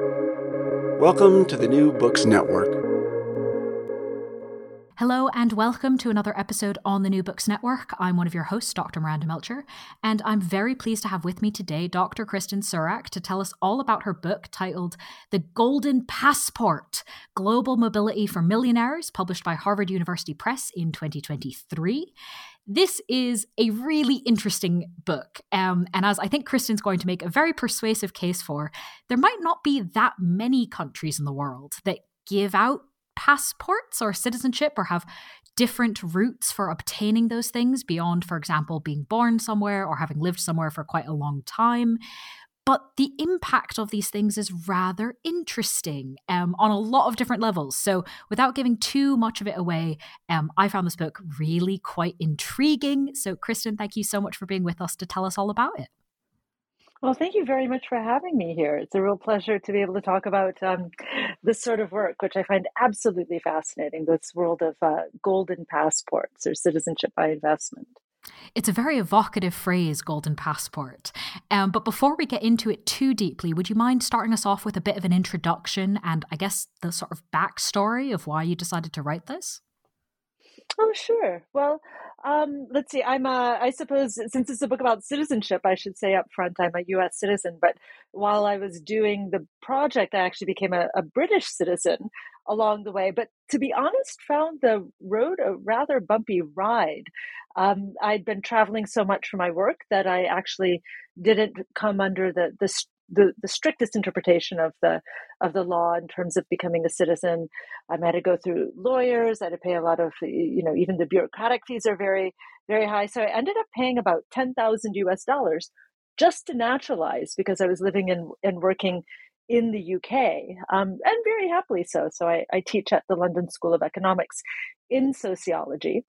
Welcome to the New Books Network. Hello and welcome to another episode on the New Books Network. I'm one of your hosts, Dr. Miranda Melcher, and I'm very pleased to have with me today Dr. Kristin Surak to tell us all about her book titled The Golden Passport Global Mobility for Millionaires, published by Harvard University Press in 2023 this is a really interesting book. Um, and as I think Kristin's going to make a very persuasive case for, there might not be that many countries in the world that give out passports or citizenship or have different routes for obtaining those things beyond, for example, being born somewhere or having lived somewhere for quite a long time. But the impact of these things is rather interesting um, on a lot of different levels. So, without giving too much of it away, um, I found this book really quite intriguing. So, Kristin, thank you so much for being with us to tell us all about it. Well, thank you very much for having me here. It's a real pleasure to be able to talk about um, this sort of work, which I find absolutely fascinating this world of uh, golden passports or citizenship by investment. It's a very evocative phrase, golden passport. Um, but before we get into it too deeply, would you mind starting us off with a bit of an introduction and I guess the sort of backstory of why you decided to write this? Oh, sure. Well, um, let's see. I'm a, I suppose, since it's a book about citizenship, I should say up front, I'm a US citizen. But while I was doing the project, I actually became a, a British citizen along the way. But to be honest, found the road a rather bumpy ride. Um, I'd been traveling so much for my work that I actually didn't come under the, the the, the strictest interpretation of the of the law in terms of becoming a citizen. I had to go through lawyers. I had to pay a lot of you know even the bureaucratic fees are very very high. So I ended up paying about ten thousand U.S. dollars just to naturalize because I was living and and working in the UK, um, and very happily so. So I, I, teach at the London School of Economics in sociology,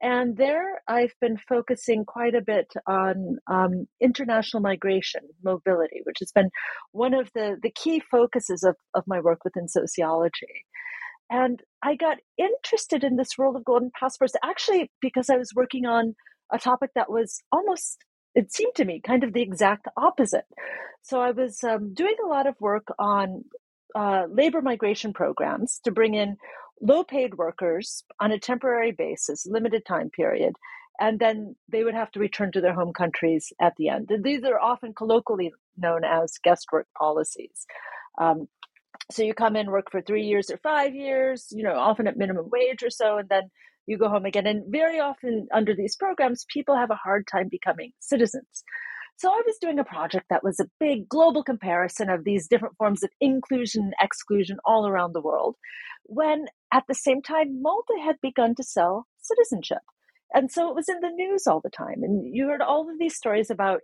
and there I've been focusing quite a bit on um, international migration, mobility, which has been one of the the key focuses of, of my work within sociology. And I got interested in this world of golden passports actually because I was working on a topic that was almost it seemed to me kind of the exact opposite. So I was um, doing a lot of work on uh, labor migration programs to bring in low paid workers on a temporary basis, limited time period, and then they would have to return to their home countries at the end. And these are often colloquially known as guest work policies. Um, so you come in, work for three years or five years, you know, often at minimum wage or so, and then you go home again. And very often under these programs, people have a hard time becoming citizens. So I was doing a project that was a big global comparison of these different forms of inclusion and exclusion all around the world, when at the same time, Malta had begun to sell citizenship. And so it was in the news all the time. And you heard all of these stories about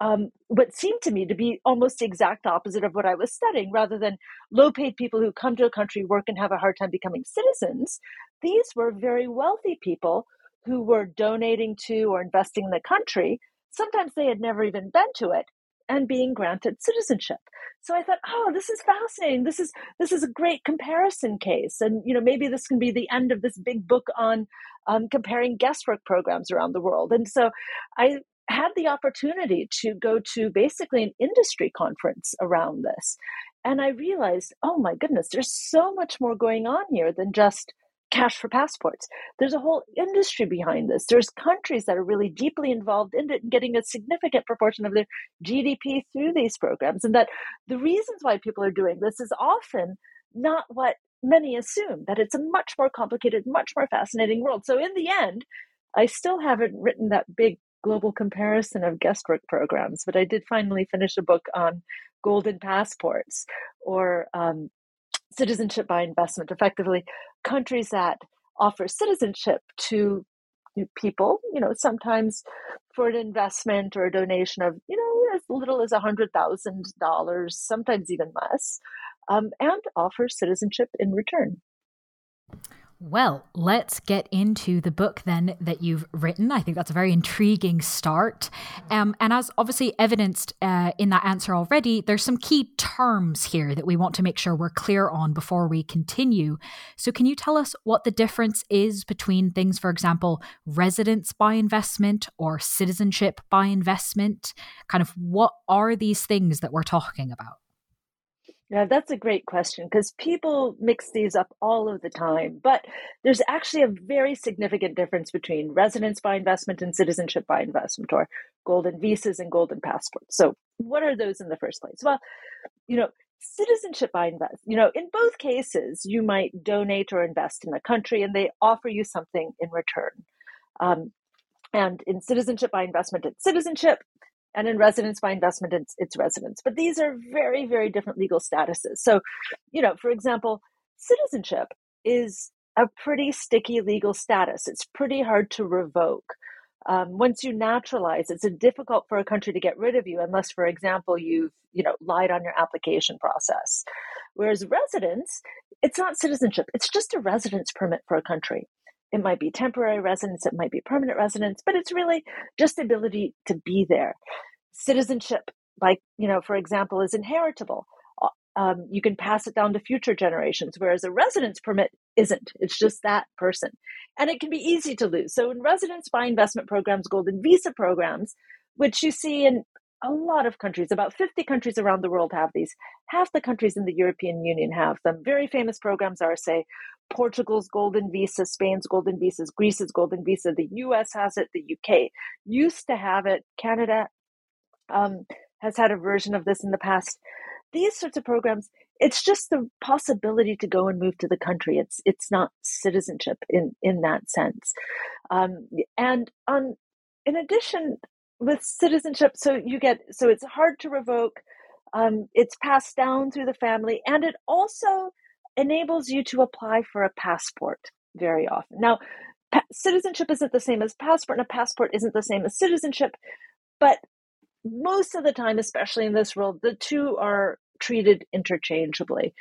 um, what seemed to me to be almost the exact opposite of what I was studying. Rather than low paid people who come to a country, work, and have a hard time becoming citizens, these were very wealthy people who were donating to or investing in the country. Sometimes they had never even been to it and being granted citizenship. So I thought, oh, this is fascinating. This is this is a great comparison case, and you know maybe this can be the end of this big book on um, comparing guest work programs around the world. And so I had the opportunity to go to basically an industry conference around this. And I realized, oh my goodness, there's so much more going on here than just cash for passports. There's a whole industry behind this. There's countries that are really deeply involved in it and getting a significant proportion of their GDP through these programs. And that the reasons why people are doing this is often not what many assume, that it's a much more complicated, much more fascinating world. So in the end, I still haven't written that big global comparison of guestwork programs, but I did finally finish a book on golden passports or um, citizenship by investment, effectively, countries that offer citizenship to people, you know, sometimes for an investment or a donation of, you know, as little as $100,000, sometimes even less, um, and offer citizenship in return. Well, let's get into the book then that you've written. I think that's a very intriguing start. Um, and as obviously evidenced uh, in that answer already, there's some key terms here that we want to make sure we're clear on before we continue. So, can you tell us what the difference is between things, for example, residence by investment or citizenship by investment? Kind of what are these things that we're talking about? Yeah, that's a great question because people mix these up all of the time. But there's actually a very significant difference between residence by investment and citizenship by investment, or golden visas and golden passports. So, what are those in the first place? Well, you know, citizenship by invest, you know, in both cases, you might donate or invest in a country and they offer you something in return. Um, and in citizenship by investment, it's citizenship and in residence by investment it's, it's residence. But these are very very different legal statuses. So you know for example citizenship is a pretty sticky legal status. It's pretty hard to revoke. Um, once you naturalize it's difficult for a country to get rid of you unless for example you've you know lied on your application process. Whereas residence it's not citizenship. It's just a residence permit for a country it might be temporary residence, it might be permanent residence, but it's really just the ability to be there. Citizenship, like, you know, for example, is inheritable. Uh, um, you can pass it down to future generations, whereas a residence permit isn't. It's just that person. And it can be easy to lose. So in residence by investment programs, golden visa programs, which you see in a lot of countries, about 50 countries around the world have these. Half the countries in the European Union have them. Very famous programs are, say, Portugal's Golden Visa, Spain's Golden Visas, Greece's Golden Visa, the US has it, the UK used to have it, Canada um, has had a version of this in the past. These sorts of programs, it's just the possibility to go and move to the country. It's it's not citizenship in in that sense. Um, and on in addition, with citizenship, so you get so it's hard to revoke. Um, it's passed down through the family, and it also enables you to apply for a passport very often. Now, pa- citizenship isn't the same as passport, and a passport isn't the same as citizenship, but most of the time, especially in this world, the two are treated interchangeably.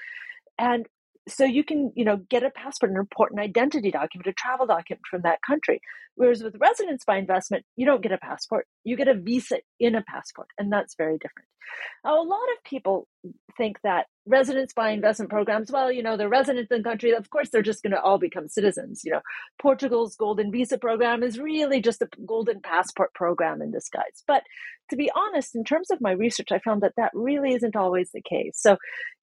And so you can you know get a passport an important identity document a travel document from that country. Whereas with residence by investment you don't get a passport. You get a visa in a passport and that's very different. Now, a lot of people think that residence by investment programs well you know they're residents in the country of course they're just going to all become citizens you know. Portugal's golden visa program is really just a golden passport program in disguise. But to be honest in terms of my research i found that that really isn't always the case. So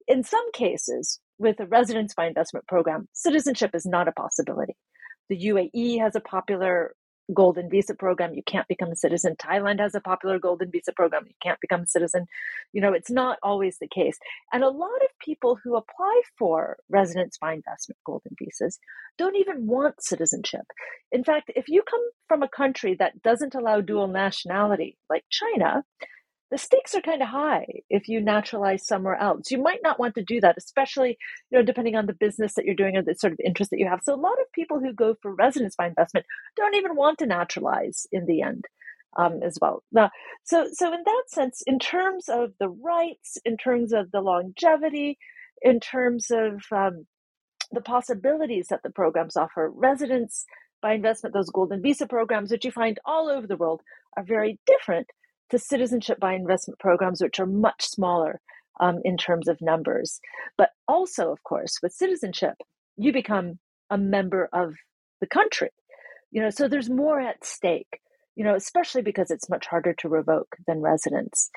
in some cases with a residence by investment program, citizenship is not a possibility. The UAE has a popular golden visa program. You can't become a citizen. Thailand has a popular golden visa program. You can't become a citizen. You know, it's not always the case. And a lot of people who apply for residence by investment golden visas don't even want citizenship. In fact, if you come from a country that doesn't allow dual nationality, like China, the stakes are kind of high if you naturalize somewhere else. You might not want to do that, especially you know depending on the business that you're doing or the sort of interest that you have. So a lot of people who go for residence by investment don't even want to naturalize in the end. Um, as well. Now, so so in that sense, in terms of the rights, in terms of the longevity, in terms of um, the possibilities that the programs offer, residence by investment, those golden visa programs, which you find all over the world, are very different to citizenship by investment programs, which are much smaller um, in terms of numbers. But also, of course, with citizenship, you become a member of the country. You know, so there's more at stake. You know, especially because it's much harder to revoke than residence.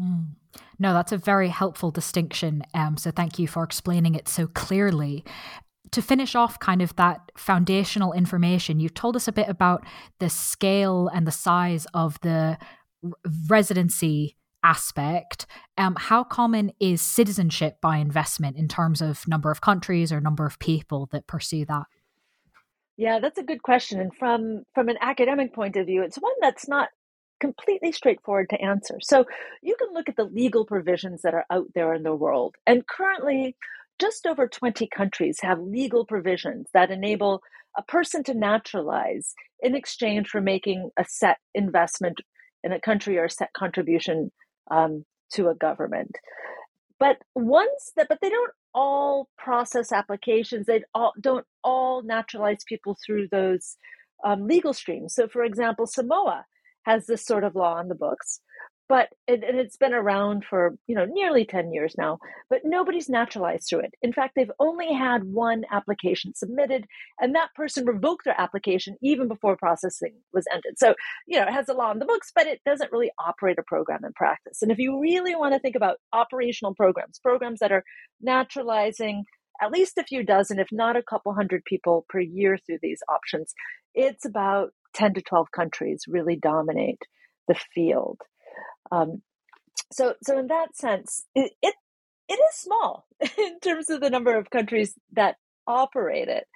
Mm. No, that's a very helpful distinction. Um, so thank you for explaining it so clearly to finish off kind of that foundational information, you've told us a bit about the scale and the size of the residency aspect, um, how common is citizenship by investment in terms of number of countries or number of people that pursue that? Yeah, that's a good question. And from from an academic point of view, it's one that's not completely straightforward to answer. So you can look at the legal provisions that are out there in the world. And currently, just over 20 countries have legal provisions that enable a person to naturalize in exchange for making a set investment in a country or a set contribution um, to a government. But once that, but they don't all process applications. They all don't all naturalize people through those um, legal streams. So, for example, Samoa has this sort of law on the books, but it, and it's been around for you know nearly 10 years now but nobody's naturalized through it. In fact they've only had one application submitted and that person revoked their application even before processing was ended. So you know it has a law in the books but it doesn't really operate a program in practice. And if you really want to think about operational programs programs that are naturalizing at least a few dozen if not a couple hundred people per year through these options it's about 10 to 12 countries really dominate the field um, so, so in that sense, it, it it is small in terms of the number of countries that operate it,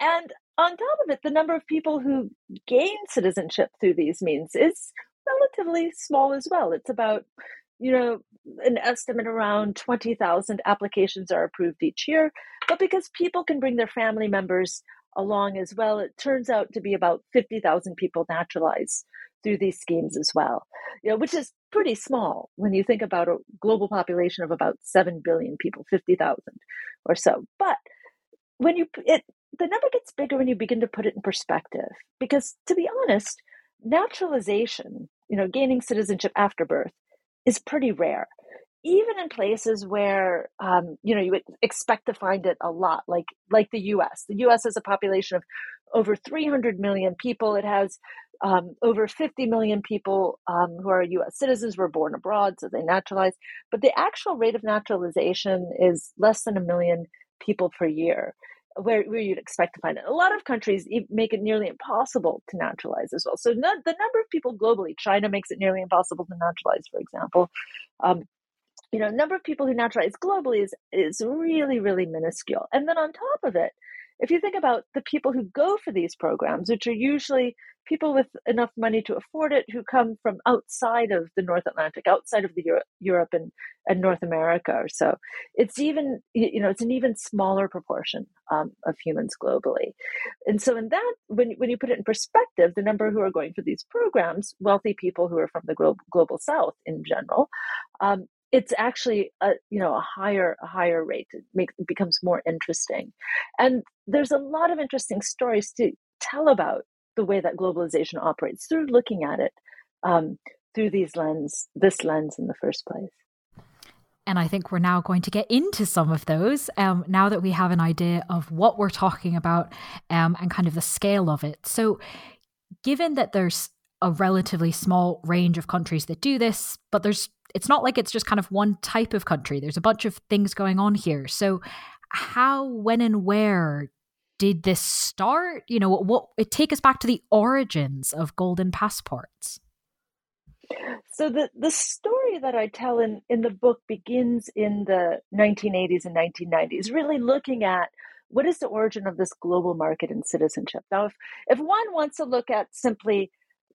and on top of it, the number of people who gain citizenship through these means is relatively small as well. It's about you know an estimate around 20,000 applications are approved each year. But because people can bring their family members along as well it turns out to be about 50,000 people naturalized through these schemes as well, you know, which is pretty small when you think about a global population of about 7 billion people, 50,000 or so. But when you, it, the number gets bigger when you begin to put it in perspective. Because to be honest, naturalization, you know, gaining citizenship after birth is pretty rare. Even in places where um, you know you would expect to find it a lot, like like the U.S. The U.S. has a population of over 300 million people. It has um, over 50 million people um, who are US citizens were born abroad, so they naturalized. But the actual rate of naturalization is less than a million people per year, where, where you'd expect to find it. A lot of countries make it nearly impossible to naturalize as well. So no, the number of people globally, China makes it nearly impossible to naturalize, for example. Um, you know, number of people who naturalize globally is is really, really minuscule. And then on top of it, if you think about the people who go for these programs, which are usually people with enough money to afford it who come from outside of the North Atlantic, outside of the Euro- Europe and, and North America or so, it's even you know it's an even smaller proportion um, of humans globally. And so in that, when when you put it in perspective, the number who are going for these programs, wealthy people who are from the global, global South in general, um, it's actually a you know a higher a higher rate it becomes more interesting and there's a lot of interesting stories to tell about the way that globalization operates through looking at it um, through these lens this lens in the first place and I think we're now going to get into some of those um, now that we have an idea of what we're talking about um, and kind of the scale of it. So, given that there's a relatively small range of countries that do this, but there's it's not like it's just kind of one type of country. There's a bunch of things going on here. So, how, when, and where did this start? You know, what it take us back to the origins of golden passports. So the the story that I tell in in the book begins in the 1980s and 1990s, really looking at what is the origin of this global market in citizenship. Now, if if one wants to look at simply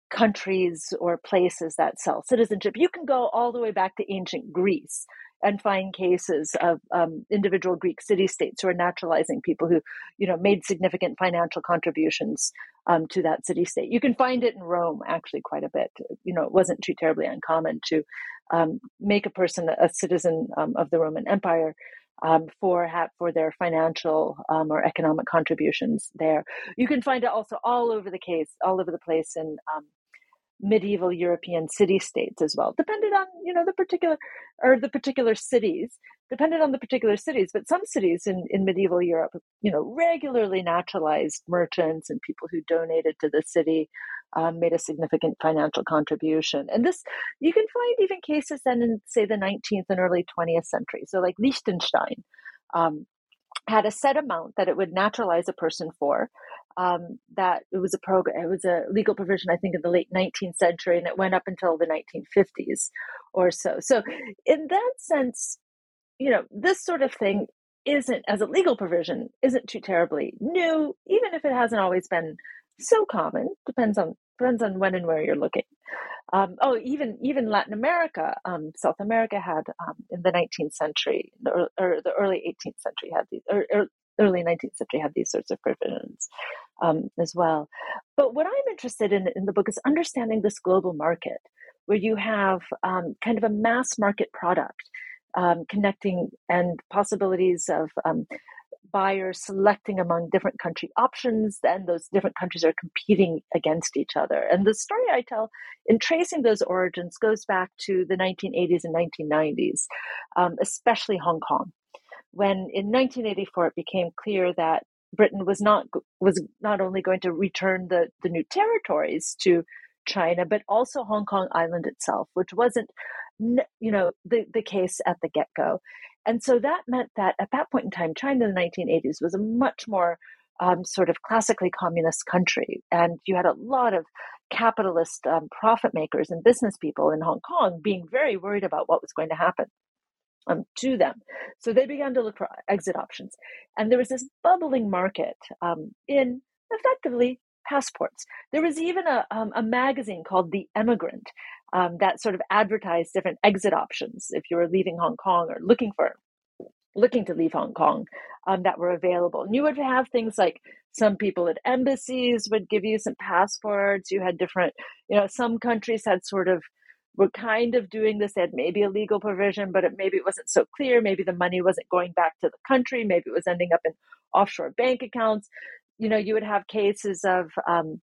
countries or places that sell citizenship. You can go all the way back to ancient Greece and find cases of um, individual Greek city states who are naturalizing people who, you know, made significant financial contributions um, to that city state. You can find it in Rome actually quite a bit. You know, it wasn't too terribly uncommon to um, make a person a citizen um, of the Roman Empire um, for for their financial um, or economic contributions there. You can find it also all over the case, all over the place in medieval European city states as well, depended on you know the particular or the particular cities, depended on the particular cities. But some cities in, in medieval Europe, you know, regularly naturalized merchants and people who donated to the city, um, made a significant financial contribution. And this you can find even cases then in say the 19th and early 20th century. So like Liechtenstein. Um, had a set amount that it would naturalize a person for um, that it was a program, it was a legal provision, I think, in the late 19th century, and it went up until the 1950s or so. So, in that sense, you know, this sort of thing isn't, as a legal provision, isn't too terribly new, even if it hasn't always been so common. Depends on depends on when and where you're looking. Um, oh, even even Latin America, um, South America had um, in the 19th century or, or, the early 18th century had these, or, or early 19th century had these sorts of provisions um, as well. But what I'm interested in in the book is understanding this global market where you have um, kind of a mass market product um, connecting and possibilities of um, buyers selecting among different country options, then those different countries are competing against each other. And the story I tell in tracing those origins goes back to the 1980s and 1990s, um, especially Hong Kong, when in 1984 it became clear that Britain was not was not only going to return the, the new territories to China, but also Hong Kong Island itself, which wasn't you know the, the case at the get-go and so that meant that at that point in time, China in the 1980s was a much more um, sort of classically communist country. And you had a lot of capitalist um, profit makers and business people in Hong Kong being very worried about what was going to happen. Um, to them. So they began to look for exit options. And there was this bubbling market um, in effectively passports. There was even a, um, a magazine called The Emigrant um, that sort of advertised different exit options if you were leaving Hong Kong or looking for looking to leave Hong Kong um, that were available. And you would have things like some people at embassies would give you some passports. You had different, you know, some countries had sort of were kind of doing this. They had maybe a legal provision, but it, maybe it wasn't so clear. Maybe the money wasn't going back to the country. Maybe it was ending up in offshore bank accounts. You know, you would have cases of um,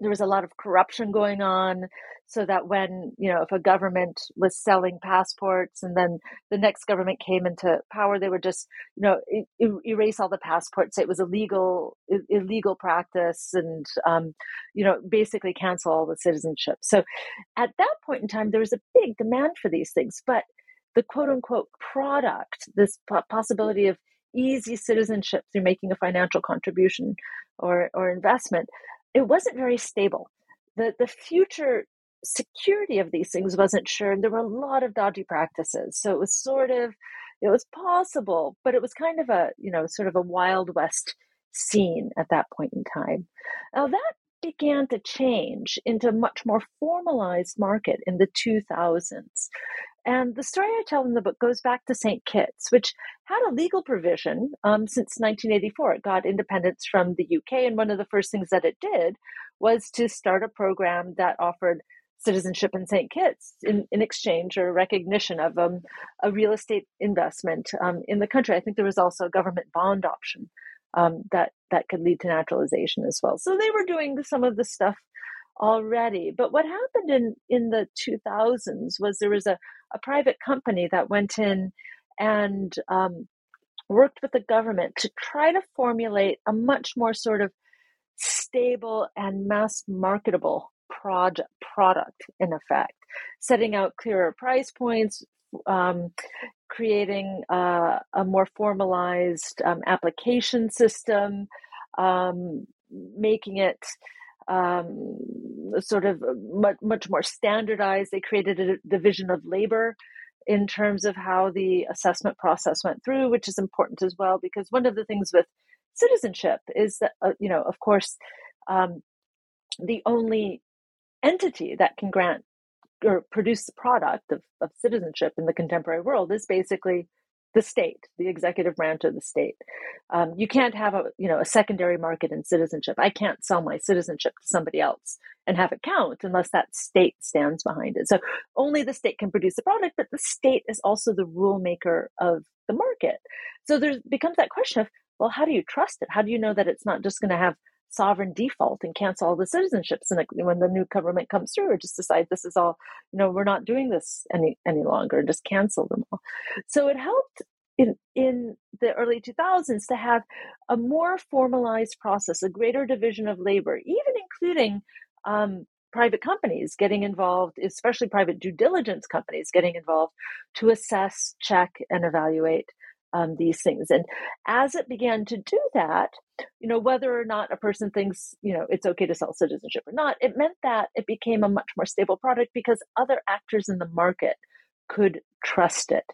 there was a lot of corruption going on so that when you know if a government was selling passports and then the next government came into power they would just you know erase all the passports. It was illegal illegal practice and um, you know basically cancel all the citizenship. So at that point in time there was a big demand for these things but the quote unquote product this possibility of easy citizenship through making a financial contribution or or investment it wasn't very stable. The, the future security of these things wasn't sure. And there were a lot of dodgy practices. So it was sort of, it was possible, but it was kind of a, you know, sort of a Wild West scene at that point in time. Now that began to change into a much more formalized market in the 2000s. And the story I tell in the book goes back to St. Kitts, which had a legal provision um, since 1984. It got independence from the UK, and one of the first things that it did was to start a program that offered citizenship in St. Kitts in, in exchange or recognition of um, a real estate investment um, in the country. I think there was also a government bond option um, that that could lead to naturalization as well. So they were doing some of the stuff already. But what happened in in the 2000s was there was a, a private company that went in and um, worked with the government to try to formulate a much more sort of stable and mass marketable project product in effect setting out clearer price points um, creating uh, a more formalized um, application system, um, making it um, sort of much, much more standardized. They created a division of labor in terms of how the assessment process went through, which is important as well, because one of the things with citizenship is that, uh, you know, of course, um, the only entity that can grant or produce the product of, of citizenship in the contemporary world is basically the state, the executive branch of the state. Um, you can't have a you know a secondary market in citizenship. I can't sell my citizenship to somebody else and have it count unless that state stands behind it. So only the state can produce the product, but the state is also the rule maker of the market. So there becomes that question of well, how do you trust it? How do you know that it's not just going to have sovereign default and cancel all the citizenships and when the new government comes through or just decide this is all you know we're not doing this any any longer just cancel them all so it helped in in the early 2000s to have a more formalized process a greater division of labor even including um, private companies getting involved especially private due diligence companies getting involved to assess check and evaluate um, these things. And as it began to do that, you know, whether or not a person thinks, you know, it's okay to sell citizenship or not, it meant that it became a much more stable product because other actors in the market could trust it.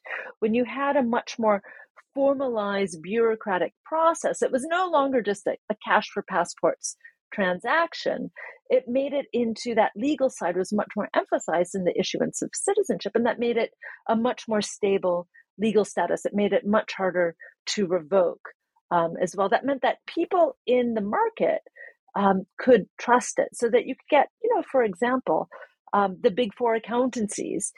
When you had a much more formalized bureaucratic process, it was no longer just a, a cash for passports transaction, it made it into that legal side was much more emphasized in the issuance of citizenship, and that made it a much more stable legal status. It made it much harder to revoke um, as well. That meant that people in the market um, could trust it so that you could get, you know, for example, um, the big four accountancies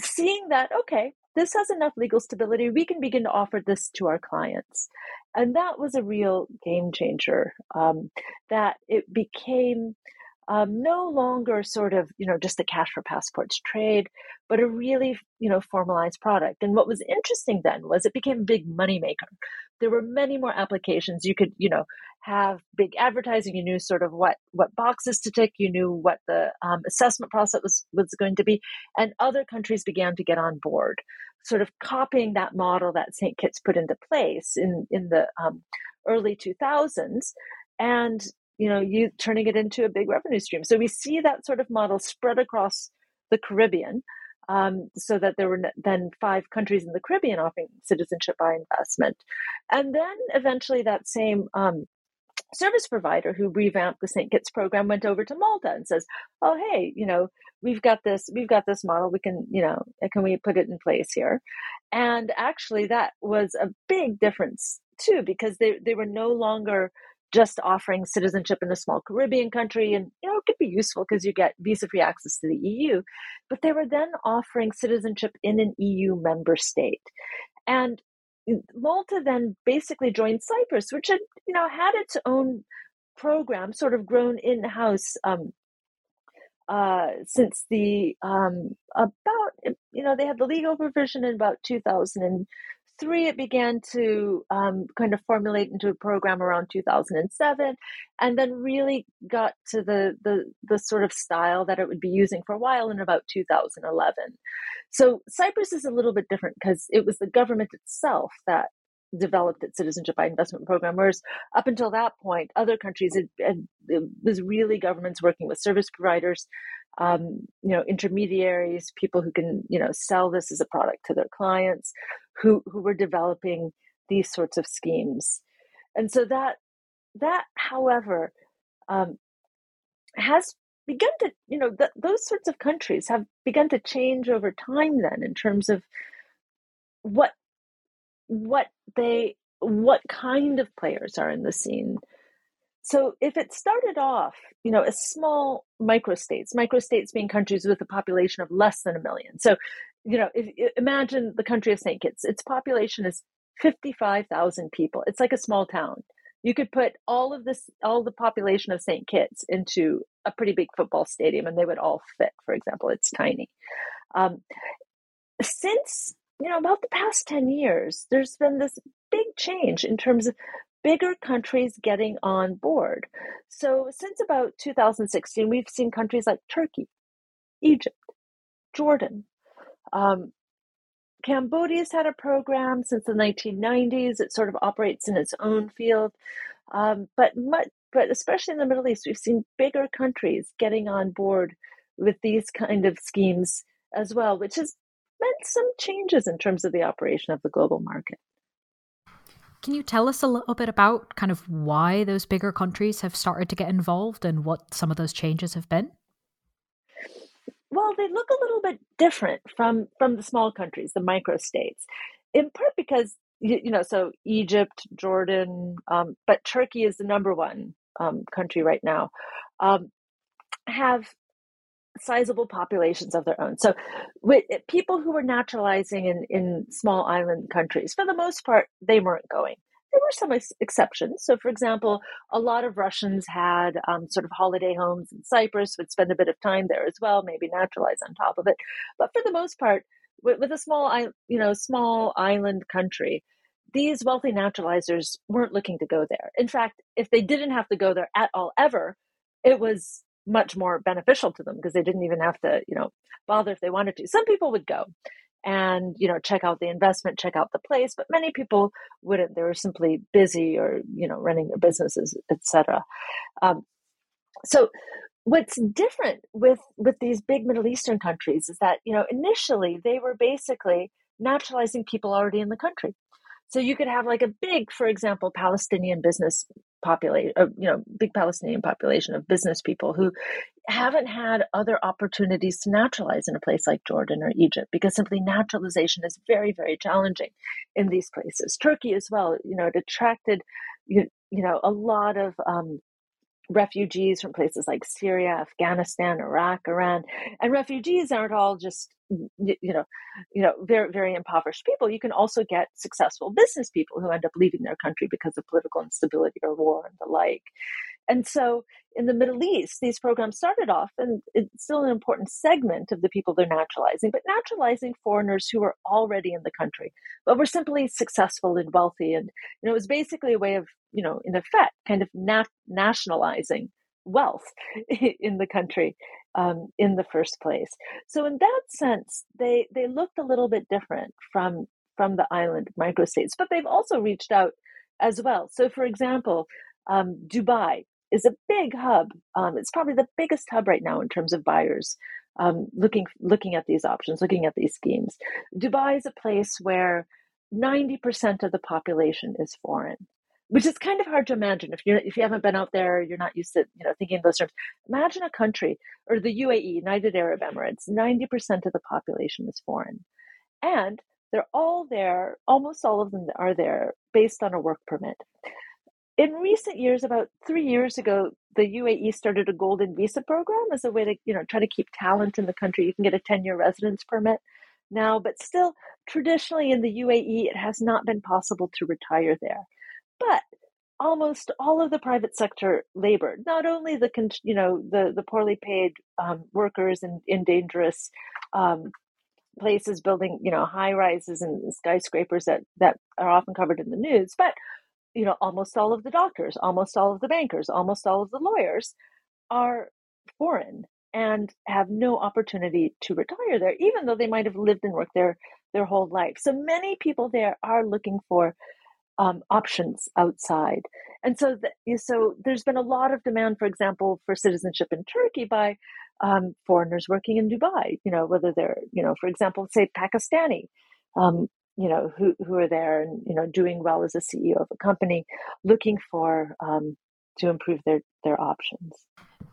seeing that, okay, this has enough legal stability. We can begin to offer this to our clients. And that was a real game changer. Um, that it became um, no longer sort of you know just the cash for passports trade, but a really you know formalized product. And what was interesting then was it became a big moneymaker. There were many more applications. You could you know have big advertising. You knew sort of what what boxes to tick. You knew what the um, assessment process was was going to be, and other countries began to get on board, sort of copying that model that St. Kitts put into place in in the um, early 2000s and you know, you turning it into a big revenue stream. So we see that sort of model spread across the Caribbean. Um, so that there were then five countries in the Caribbean offering citizenship by investment. And then eventually that same um, service provider who revamped the St. Kitts program went over to Malta and says, "Oh, hey, you know, we've got this, we've got this model. We can, you know, can we put it in place here?" And actually, that was a big difference too, because they they were no longer just offering citizenship in a small Caribbean country. And, you know, it could be useful because you get visa free access to the EU. But they were then offering citizenship in an EU member state. And Malta then basically joined Cyprus, which had, you know, had its own program sort of grown in house um, uh, since the um, about you know they had the legal provision in about 2000 three, it began to um, kind of formulate into a program around 2007, and then really got to the, the the sort of style that it would be using for a while in about 2011. So Cyprus is a little bit different because it was the government itself that developed its citizenship by investment program. Whereas up until that point, other countries it, it was really governments working with service providers, um, you know, intermediaries, people who can you know sell this as a product to their clients, who who were developing these sorts of schemes, and so that that, however, um, has begun to you know th- those sorts of countries have begun to change over time. Then in terms of what what they what kind of players are in the scene so if it started off you know as small microstates microstates being countries with a population of less than a million. So you know if, imagine the country of st kitts its population is 55000 people. It's like a small town. You could put all of this all the population of st kitts into a pretty big football stadium and they would all fit for example it's tiny. Um, since you know, about the past 10 years, there's been this big change in terms of bigger countries getting on board. So, since about 2016, we've seen countries like Turkey, Egypt, Jordan. Um, Cambodia's had a program since the 1990s. It sort of operates in its own field. Um, but, much, but especially in the Middle East, we've seen bigger countries getting on board with these kind of schemes as well, which has meant some changes in terms of the operation of the global market. Can you tell us a little bit about kind of why those bigger countries have started to get involved and what some of those changes have been? Well, they look a little bit different from from the small countries, the microstates, in part because you, you know, so Egypt, Jordan, um, but Turkey is the number one um, country right now. Um, have sizable populations of their own. So, with people who were naturalizing in, in small island countries, for the most part, they weren't going. There were some ex- exceptions. So, for example, a lot of Russians had um, sort of holiday homes in Cyprus, would spend a bit of time there as well, maybe naturalize on top of it. But for the most part, with, with a small, you know, small island country, these wealthy naturalizers weren't looking to go there. In fact, if they didn't have to go there at all ever, it was much more beneficial to them because they didn't even have to, you know, bother if they wanted to. Some people would go and, you know, check out the investment, check out the place, but many people wouldn't. They were simply busy or, you know, running their businesses, etc. Um, so what's different with with these big Middle Eastern countries is that, you know, initially they were basically naturalizing people already in the country. So you could have like a big, for example, Palestinian business population, uh, you know, big Palestinian population of business people who haven't had other opportunities to naturalize in a place like Jordan or Egypt because simply naturalization is very, very challenging in these places. Turkey as well, you know, it attracted, you, you know, a lot of um, refugees from places like Syria, Afghanistan, Iraq, Iran, and refugees aren't all just you know you know very very impoverished people. You can also get successful business people who end up leaving their country because of political instability or war and the like and so in the Middle East, these programs started off, and it's still an important segment of the people they're naturalizing, but naturalizing foreigners who are already in the country, but were simply successful and wealthy. And you know, it was basically a way of, you know, in effect, kind of nat- nationalizing wealth in the country um, in the first place. So in that sense, they they looked a little bit different from from the island microstates, but they've also reached out as well. So, for example, um, Dubai is a big hub. Um, it's probably the biggest hub right now in terms of buyers um, looking looking at these options, looking at these schemes. Dubai is a place where ninety percent of the population is foreign, which is kind of hard to imagine if you if you haven't been out there, you're not used to you know thinking in those terms. Imagine a country or the UAE, United Arab Emirates. Ninety percent of the population is foreign, and they're all there. Almost all of them are there based on a work permit in recent years, about three years ago, the UAE started a golden visa program as a way to, you know, try to keep talent in the country. You can get a 10 year residence permit now, but still, traditionally in the UAE, it has not been possible to retire there. But almost all of the private sector labor, not only the, you know, the, the poorly paid um, workers in, in dangerous um, places building, you know, high rises and skyscrapers that, that are often covered in the news, but you know, almost all of the doctors, almost all of the bankers, almost all of the lawyers are foreign and have no opportunity to retire there, even though they might have lived and worked there their whole life. So many people there are looking for um, options outside, and so the, so there's been a lot of demand, for example, for citizenship in Turkey by um, foreigners working in Dubai. You know, whether they're you know, for example, say Pakistani um, you know who who are there and you know doing well as a CEO of a company, looking for um, to improve their their options.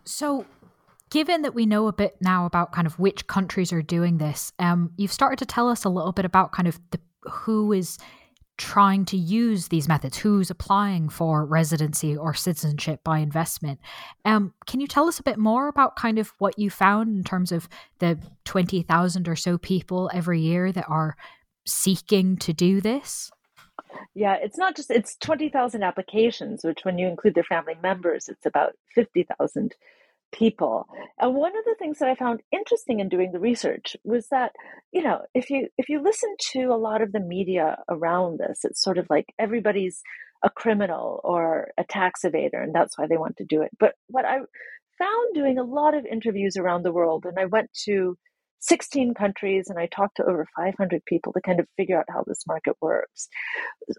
So, given that we know a bit now about kind of which countries are doing this, um, you've started to tell us a little bit about kind of the who is trying to use these methods, who's applying for residency or citizenship by investment. Um, can you tell us a bit more about kind of what you found in terms of the 20,000 or so people every year that are seeking to do this? Yeah, it's not just it's 20,000 applications, which when you include their family members, it's about 50,000 people. And one of the things that I found interesting in doing the research was that, you know, if you if you listen to a lot of the media around this, it's sort of like everybody's a criminal or a tax evader and that's why they want to do it. But what I found doing a lot of interviews around the world and I went to 16 countries and I talked to over 500 people to kind of figure out how this market works.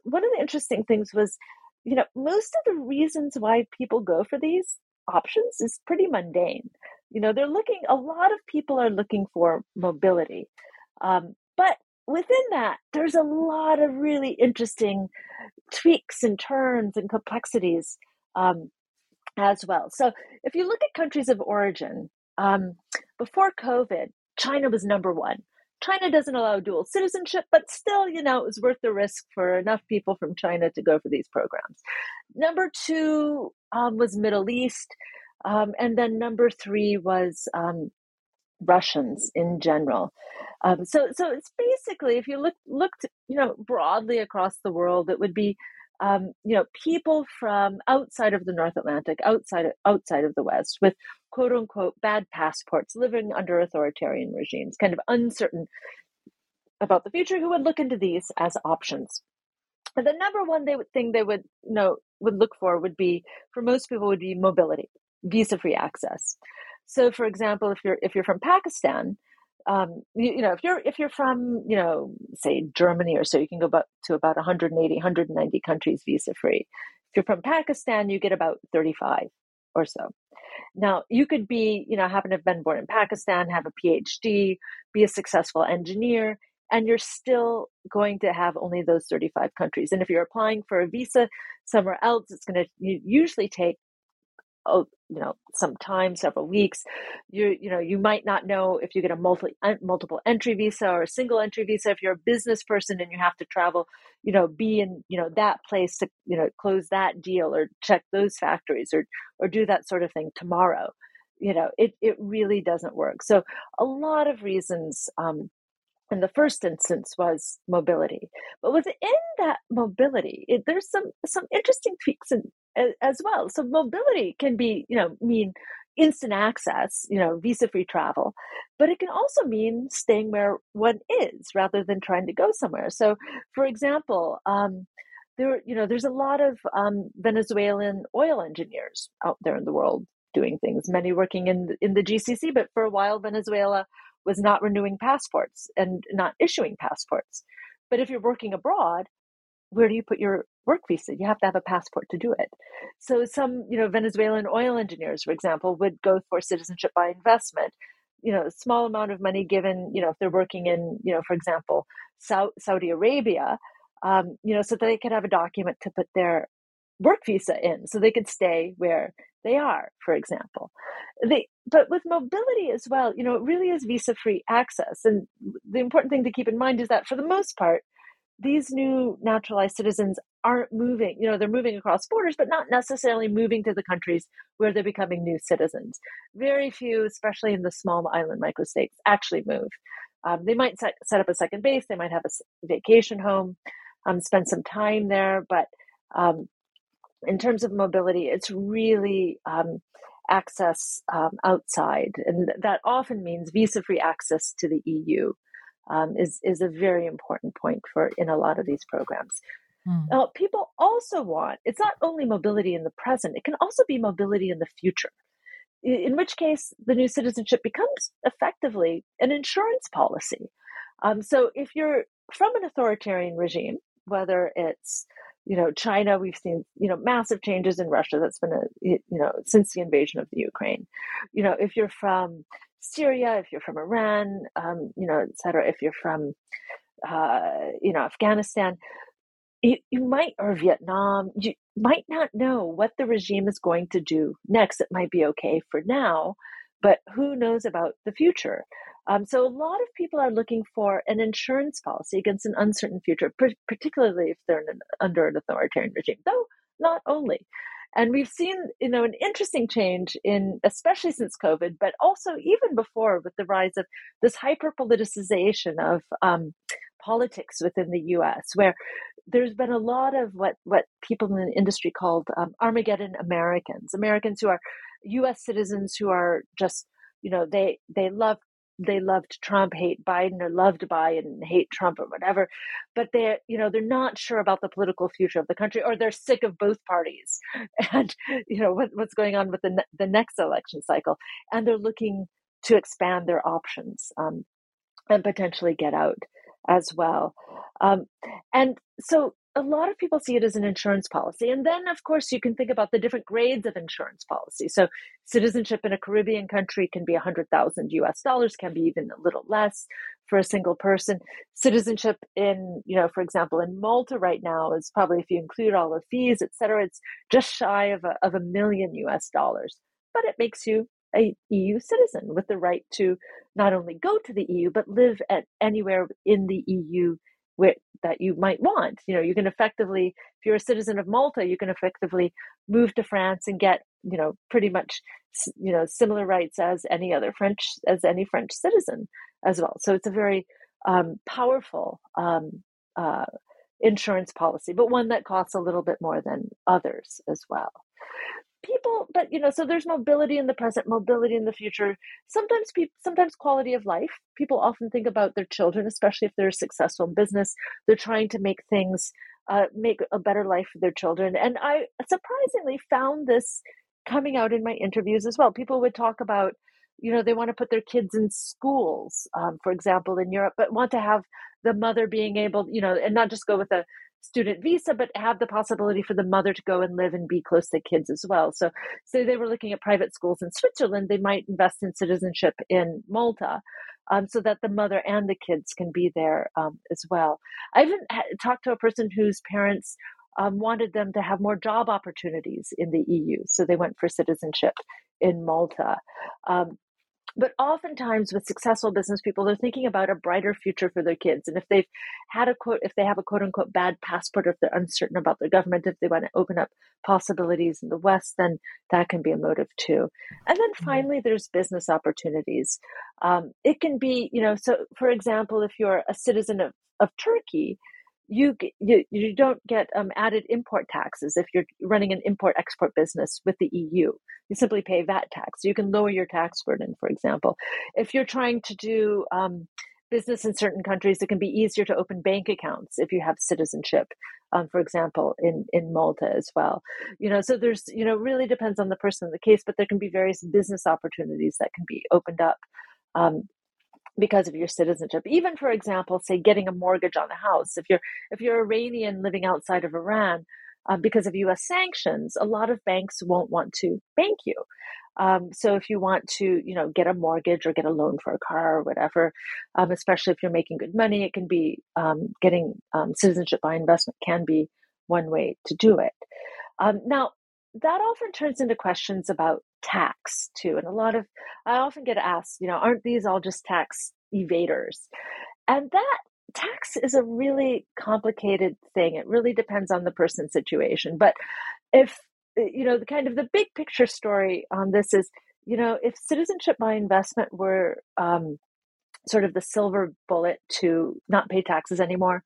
One of the interesting things was, you know, most of the reasons why people go for these options is pretty mundane. You know, they're looking, a lot of people are looking for mobility. Um, but within that, there's a lot of really interesting tweaks and turns and complexities um, as well. So if you look at countries of origin, um, before COVID, China was number one. China doesn't allow dual citizenship, but still, you know, it was worth the risk for enough people from China to go for these programs. Number two um, was Middle East. Um, and then number three was um, Russians in general. Um, so, so it's basically, if you look looked, you know, broadly across the world, it would be um, you know, people from outside of the North Atlantic, outside outside of the West, with quote unquote bad passports, living under authoritarian regimes, kind of uncertain about the future, who would look into these as options. And the number one they would thing they would know would look for would be for most people would be mobility, visa free access. So, for example, if you're if you're from Pakistan, um, you, you, know, if you're if you're from, you know, say Germany or so, you can go about to about 180, 190 countries visa free. If you're from Pakistan, you get about 35 or so. Now, you could be, you know, happen to have been born in Pakistan, have a PhD, be a successful engineer, and you're still going to have only those 35 countries. And if you're applying for a visa somewhere else, it's going to usually take you know, some time, several weeks. You you know, you might not know if you get a multi multiple entry visa or a single entry visa. If you're a business person and you have to travel, you know, be in you know that place to you know close that deal or check those factories or or do that sort of thing tomorrow. You know, it it really doesn't work. So a lot of reasons um, in the first instance was mobility. But within that mobility, it, there's some some interesting tweaks in, as well. So mobility can be, you know, mean instant access, you know, visa-free travel, but it can also mean staying where one is rather than trying to go somewhere. So, for example, um, there, you know, there's a lot of um, Venezuelan oil engineers out there in the world doing things. Many working in in the GCC, but for a while, Venezuela was not renewing passports and not issuing passports. But if you're working abroad, where do you put your work visa? You have to have a passport to do it. So some, you know, Venezuelan oil engineers, for example, would go for citizenship by investment. You know, a small amount of money given, you know, if they're working in, you know, for example, Saudi Arabia, um, you know, so that they could have a document to put their work visa in so they could stay where they are, for example. They, but with mobility as well, you know, it really is visa free access. And the important thing to keep in mind is that for the most part, these new naturalized citizens aren't moving, you know, they're moving across borders, but not necessarily moving to the countries where they're becoming new citizens. Very few, especially in the small island microstates, actually move. Um, they might set, set up a second base, they might have a vacation home, um, spend some time there, but um, in terms of mobility, it's really um, access um, outside, and that often means visa-free access to the EU. Um, is is a very important point for in a lot of these programs. Mm. Now, people also want it's not only mobility in the present; it can also be mobility in the future. In which case, the new citizenship becomes effectively an insurance policy. Um, so, if you're from an authoritarian regime, whether it's you know, China, we've seen, you know, massive changes in Russia. That's been a, you know, since the invasion of the Ukraine. You know, if you're from Syria, if you're from Iran, um, you know, et cetera, if you're from, uh, you know, Afghanistan, you, you might, or Vietnam, you might not know what the regime is going to do next. It might be okay for now, but who knows about the future? Um, so a lot of people are looking for an insurance policy against an uncertain future, particularly if they're an, under an authoritarian regime, though not only. And we've seen, you know, an interesting change in, especially since COVID, but also even before with the rise of this hyper politicization of um, politics within the U.S., where there's been a lot of what what people in the industry called um, Armageddon Americans, Americans who are U.S. citizens who are just you know they they love they loved Trump, hate Biden, or loved Biden, hate Trump, or whatever. But they're, you know, they're not sure about the political future of the country, or they're sick of both parties, and you know what, what's going on with the the next election cycle, and they're looking to expand their options um, and potentially get out as well. Um, and so a lot of people see it as an insurance policy. And then, of course, you can think about the different grades of insurance policy. So, citizenship in a Caribbean country can be 100,000 US dollars, can be even a little less for a single person. Citizenship in, you know, for example, in Malta right now is probably, if you include all the fees, et cetera, it's just shy of a, of a million US dollars. But it makes you a EU citizen with the right to not only go to the EU, but live at anywhere in the EU where, that you might want. You know, you can effectively, if you're a citizen of Malta, you can effectively move to France and get, you know, pretty much, you know, similar rights as any other French, as any French citizen as well. So it's a very um, powerful um, uh, insurance policy, but one that costs a little bit more than others as well people but you know so there's mobility in the present mobility in the future. Sometimes people sometimes quality of life. People often think about their children especially if they're successful in business. They're trying to make things uh, make a better life for their children. And i surprisingly found this coming out in my interviews as well. People would talk about you know they want to put their kids in schools um, for example in europe but want to have the mother being able you know and not just go with a student visa, but have the possibility for the mother to go and live and be close to kids as well. So, say they were looking at private schools in Switzerland, they might invest in citizenship in Malta. Um, so that the mother and the kids can be there um, as well. I even talked to a person whose parents um, wanted them to have more job opportunities in the EU. So they went for citizenship in Malta. Um, but oftentimes with successful business people they're thinking about a brighter future for their kids. And if they've had a quote if they have a quote unquote bad passport or if they're uncertain about their government if they want to open up possibilities in the west then that can be a motive too. And then mm-hmm. finally there's business opportunities. Um, it can be you know so for example if you're a citizen of, of turkey you you, you don't get um, added import taxes if you're running an import export business with the EU. You simply pay VAT tax. You can lower your tax burden, for example. If you're trying to do um, business in certain countries, it can be easier to open bank accounts if you have citizenship. Um, for example, in in Malta as well. You know, so there's you know really depends on the person in the case, but there can be various business opportunities that can be opened up um, because of your citizenship. Even for example say getting a mortgage on a house. If you're if you're iranian living outside of iran uh, because of us sanctions a lot of banks won't want to bank you. Um, so if you want to you know get a mortgage or get a loan for a car or whatever um, especially if you're making good money it can be um, getting um, citizenship by investment can be one way to do it. Um, now that often turns into questions about tax too. And a lot of, I often get asked, you know, aren't these all just tax evaders? And that tax is a really complicated thing. It really depends on the person's situation. But if, you know, the kind of the big picture story on this is, you know, if citizenship by investment were um, sort of the silver bullet to not pay taxes anymore,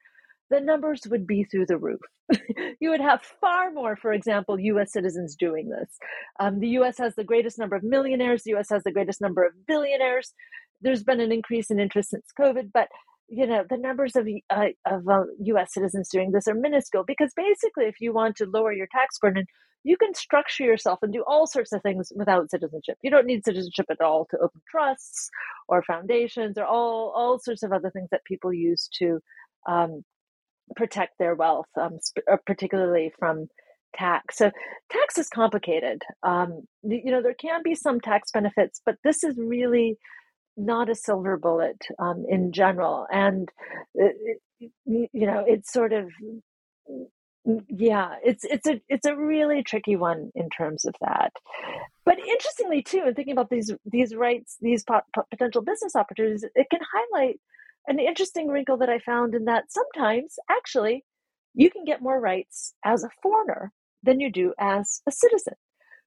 the numbers would be through the roof. you would have far more, for example, US citizens doing this. Um, the US has the greatest number of millionaires, the US has the greatest number of billionaires. There's been an increase in interest since COVID, but you know the numbers of uh, of uh, U.S. citizens doing this are minuscule because basically, if you want to lower your tax burden, you can structure yourself and do all sorts of things without citizenship. You don't need citizenship at all to open trusts or foundations or all all sorts of other things that people use to um, protect their wealth, um, sp- uh, particularly from tax. So tax is complicated. Um, you know, there can be some tax benefits, but this is really not a silver bullet um, in general. And it, it, you know, it's sort of yeah, it's it's a it's a really tricky one in terms of that. But interestingly, too, in thinking about these these rights, these po- potential business opportunities, it can highlight an interesting wrinkle that I found in that sometimes actually you can get more rights as a foreigner than you do as a citizen.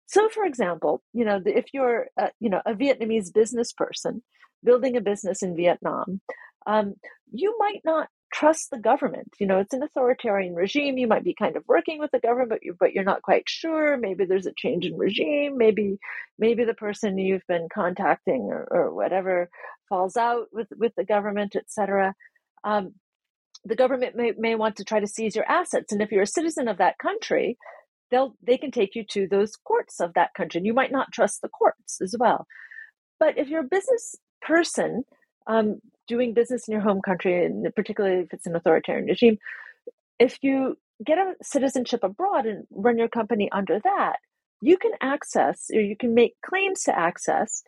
So, for example, you know, if you're, you know, a Vietnamese business person building a business in Vietnam, um, you might not trust the government. You know, it's an authoritarian regime. You might be kind of working with the government, but you're, not quite sure. Maybe there's a change in regime. Maybe maybe the person you've been contacting or, or whatever falls out with with the government, etc. Um, the government may, may want to try to seize your assets, and if you're a citizen of that country, they'll they can take you to those courts of that country. And you might not trust the courts as well. But if you're a business person, um, doing business in your home country, and particularly if it's an authoritarian regime, if you get a citizenship abroad and run your company under that, you can access or you can make claims to access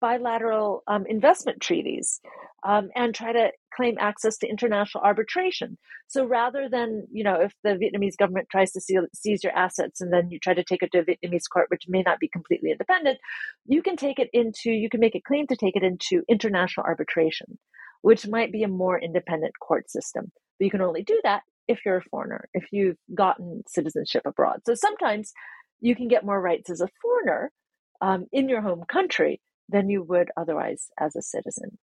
bilateral um, investment treaties um, and try to claim access to international arbitration. So rather than, you know, if the Vietnamese government tries to seize your assets and then you try to take it to a Vietnamese court, which may not be completely independent, you can take it into, you can make a claim to take it into international arbitration, which might be a more independent court system. But you can only do that if you're a foreigner, if you've gotten citizenship abroad. So sometimes you can get more rights as a foreigner um, in your home country than you would otherwise as a citizen.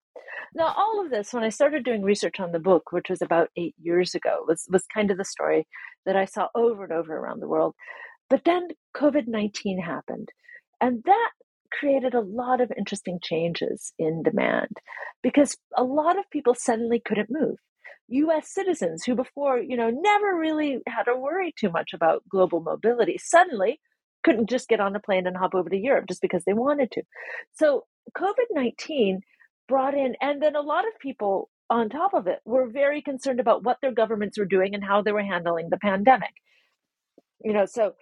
Now, all of this, when I started doing research on the book, which was about eight years ago, was, was kind of the story that I saw over and over around the world. But then COVID 19 happened, and that created a lot of interesting changes in demand because a lot of people suddenly couldn't move. US citizens who before, you know, never really had to worry too much about global mobility suddenly couldn't just get on a plane and hop over to Europe just because they wanted to. So COVID 19 brought in, and then a lot of people on top of it were very concerned about what their governments were doing and how they were handling the pandemic. You know, so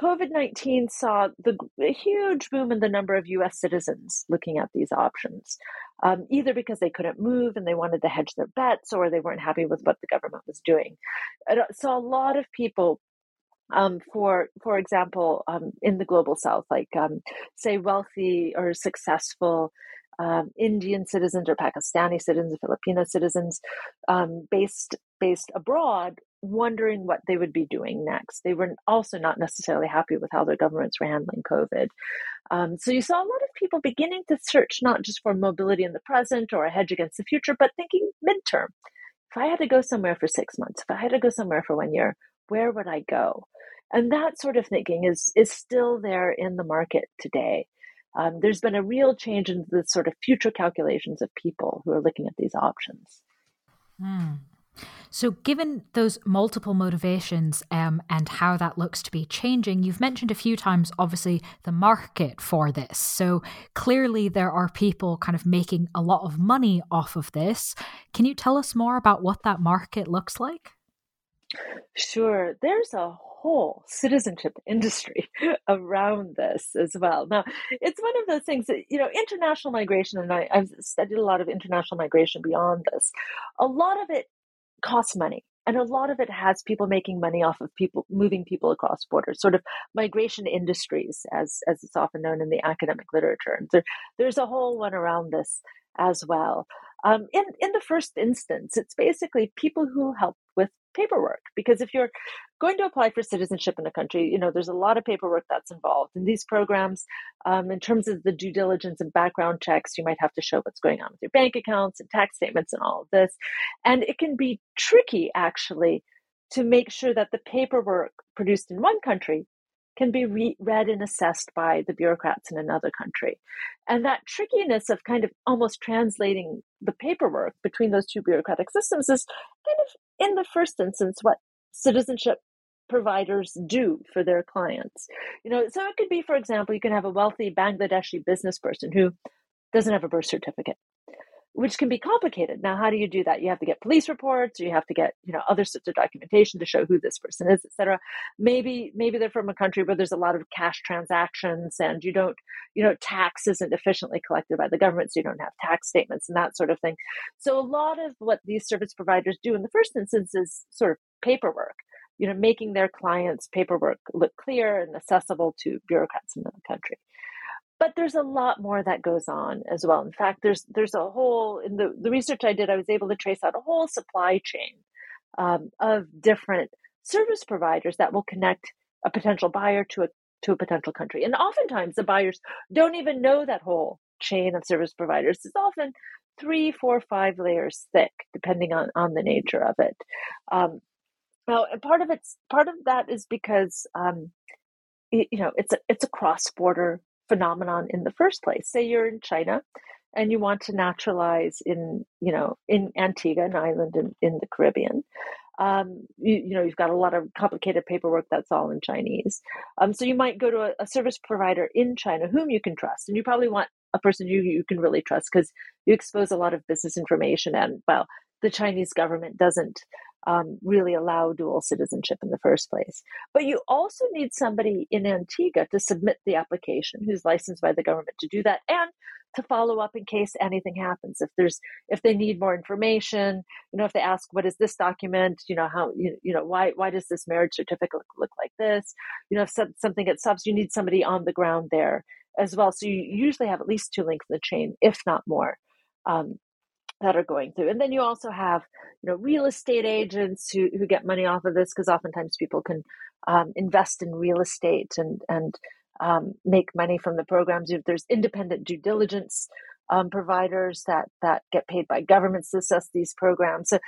COVID 19 saw the huge boom in the number of US citizens looking at these options, um, either because they couldn't move and they wanted to hedge their bets or they weren't happy with what the government was doing. I saw a lot of people. Um, for for example, um, in the global south, like um, say wealthy or successful um, Indian citizens or Pakistani citizens, or Filipino citizens, um, based based abroad, wondering what they would be doing next. They were also not necessarily happy with how their governments were handling COVID. Um, so you saw a lot of people beginning to search not just for mobility in the present or a hedge against the future, but thinking midterm. If I had to go somewhere for six months, if I had to go somewhere for one year, where would I go? And that sort of thinking is is still there in the market today. Um, there's been a real change in the sort of future calculations of people who are looking at these options. Mm. So, given those multiple motivations um, and how that looks to be changing, you've mentioned a few times, obviously, the market for this. So, clearly, there are people kind of making a lot of money off of this. Can you tell us more about what that market looks like? Sure. There's a whole citizenship industry around this as well. Now, it's one of those things that, you know, international migration, and I, I've studied a lot of international migration beyond this. A lot of it costs money. And a lot of it has people making money off of people moving people across borders, sort of migration industries, as as it's often known in the academic literature. And there, there's a whole one around this as well. Um, in in the first instance, it's basically people who help paperwork because if you're going to apply for citizenship in a country you know there's a lot of paperwork that's involved in these programs um, in terms of the due diligence and background checks you might have to show what's going on with your bank accounts and tax statements and all of this and it can be tricky actually to make sure that the paperwork produced in one country can be re- read and assessed by the bureaucrats in another country. And that trickiness of kind of almost translating the paperwork between those two bureaucratic systems is kind of, in the first instance, what citizenship providers do for their clients. You know, so it could be, for example, you can have a wealthy Bangladeshi business person who doesn't have a birth certificate which can be complicated. Now, how do you do that? You have to get police reports, or you have to get you know other sorts of documentation to show who this person is, etc. Maybe maybe they're from a country where there's a lot of cash transactions, and you don't you know tax isn't efficiently collected by the government, so you don't have tax statements and that sort of thing. So a lot of what these service providers do in the first instance is sort of paperwork. You know, making their clients' paperwork look clear and accessible to bureaucrats in the country but there's a lot more that goes on as well. In fact there's there's a whole in the, the research i did i was able to trace out a whole supply chain um, of different service providers that will connect a potential buyer to a to a potential country. And oftentimes the buyers don't even know that whole chain of service providers. It's often three four five layers thick depending on on the nature of it. Um, now part of it's part of that is because um, you know it's a it's a cross border phenomenon in the first place. Say you're in China and you want to naturalize in, you know, in Antigua, an island in, in the Caribbean. Um, you, you, know, you've got a lot of complicated paperwork that's all in Chinese. Um, so you might go to a, a, service provider in China whom you can trust, and you probably want a person you you can really trust because you expose a lot of business information, and well, the Chinese government doesn't um, really allow dual citizenship in the first place. But you also need somebody in Antigua to submit the application who's licensed by the government to do that and to follow up in case anything happens. If there's if they need more information you know if they ask what is this document? You know how you, you know why why does this marriage certificate look, look like this? You know if something gets subs you need somebody on the ground there as well. So you usually have at least two links in the chain if not more. Um, that are going through. And then you also have, you know, real estate agents who, who get money off of this because oftentimes people can um, invest in real estate and and um, make money from the programs. There's independent due diligence um, providers that that get paid by governments to assess these programs. So,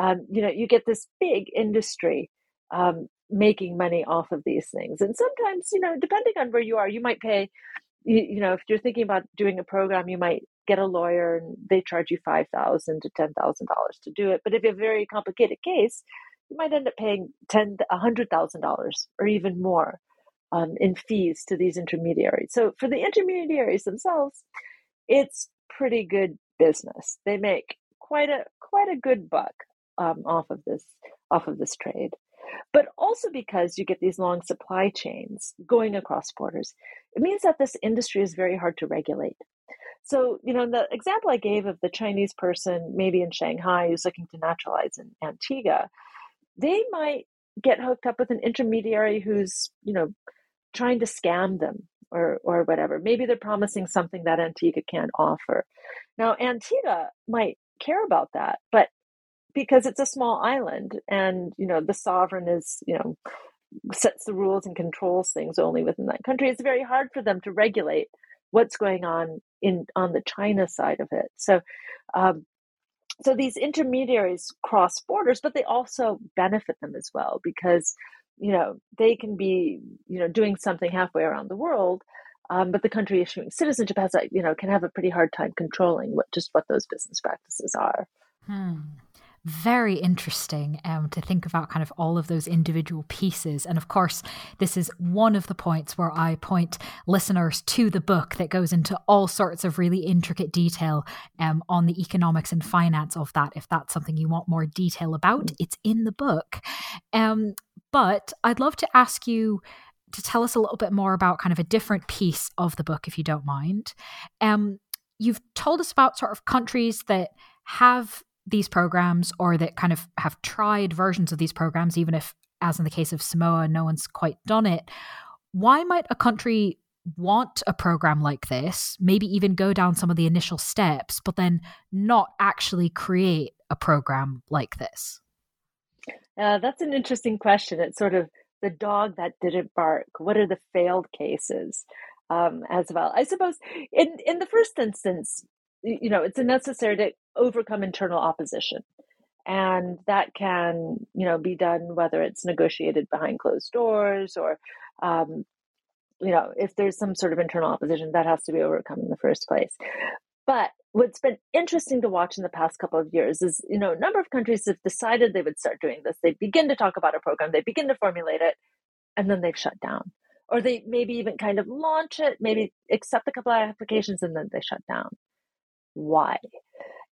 um, you know, you get this big industry um, making money off of these things. And sometimes, you know, depending on where you are, you might pay. You, you know, if you're thinking about doing a program, you might get a lawyer and they charge you five thousand to ten thousand dollars to do it. But if you have a very complicated case, you might end up paying ten a hundred thousand dollars or even more um, in fees to these intermediaries. So for the intermediaries themselves, it's pretty good business. They make quite a quite a good buck um, off of this off of this trade. but also because you get these long supply chains going across borders. It means that this industry is very hard to regulate. So, you know, the example I gave of the Chinese person, maybe in Shanghai, who's looking to naturalize in Antigua, they might get hooked up with an intermediary who's, you know, trying to scam them or or whatever. Maybe they're promising something that Antigua can't offer. Now, Antigua might care about that, but because it's a small island and you know the sovereign is you know sets the rules and controls things only within that country it's very hard for them to regulate what's going on in on the china side of it. So um, so these intermediaries cross borders but they also benefit them as well because you know they can be you know doing something halfway around the world um, but the country issuing citizenship has you know can have a pretty hard time controlling what just what those business practices are. Hmm very interesting um, to think about kind of all of those individual pieces. And of course, this is one of the points where I point listeners to the book that goes into all sorts of really intricate detail um, on the economics and finance of that. If that's something you want more detail about, it's in the book. Um, but I'd love to ask you to tell us a little bit more about kind of a different piece of the book, if you don't mind. Um, you've told us about sort of countries that have these programs or that kind of have tried versions of these programs, even if, as in the case of Samoa, no one's quite done it. Why might a country want a program like this, maybe even go down some of the initial steps, but then not actually create a program like this? Uh, that's an interesting question. It's sort of the dog that didn't bark. What are the failed cases um, as well? I suppose in in the first instance, you know, it's necessary to overcome internal opposition. And that can, you know, be done whether it's negotiated behind closed doors or, um, you know, if there's some sort of internal opposition, that has to be overcome in the first place. But what's been interesting to watch in the past couple of years is, you know, a number of countries have decided they would start doing this. They begin to talk about a program, they begin to formulate it, and then they've shut down. Or they maybe even kind of launch it, maybe accept a couple of applications, and then they shut down why.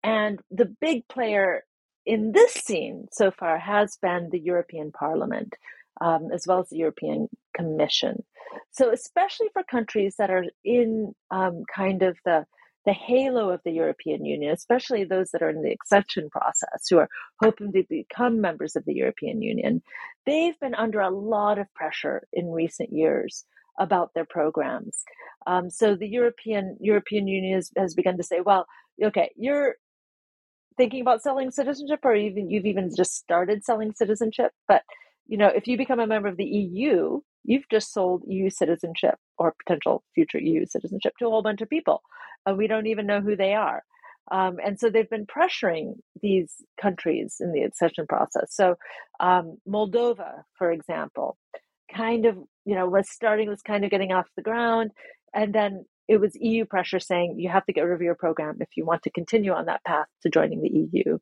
And the big player in this scene so far has been the European Parliament, um, as well as the European Commission. So, especially for countries that are in um, kind of the the halo of the European Union, especially those that are in the accession process, who are hoping to become members of the European Union, they've been under a lot of pressure in recent years about their programs. Um, so the European European Union has, has begun to say, well, okay, you're thinking about selling citizenship, or even you've even just started selling citizenship. But you know, if you become a member of the EU, you've just sold EU citizenship or potential future EU citizenship to a whole bunch of people, and we don't even know who they are. Um, and so they've been pressuring these countries in the accession process. So um, Moldova, for example, kind of you know was starting was kind of getting off the ground and then it was eu pressure saying you have to get rid of your program if you want to continue on that path to joining the eu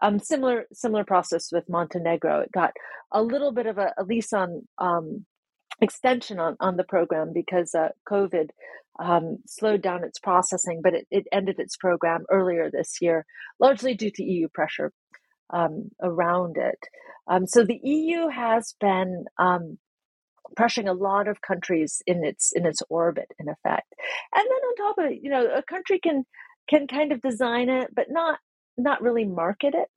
um, similar similar process with montenegro. It got a little bit of a, lease on um, extension on, on the program because uh, covid um, slowed down its processing but it, it ended its program earlier this year largely due to eu pressure um, around it. Um, so the eu has been um, pressuring a lot of countries in its in its orbit in effect. And then on top of it you know a country can can kind of design it but not not really market it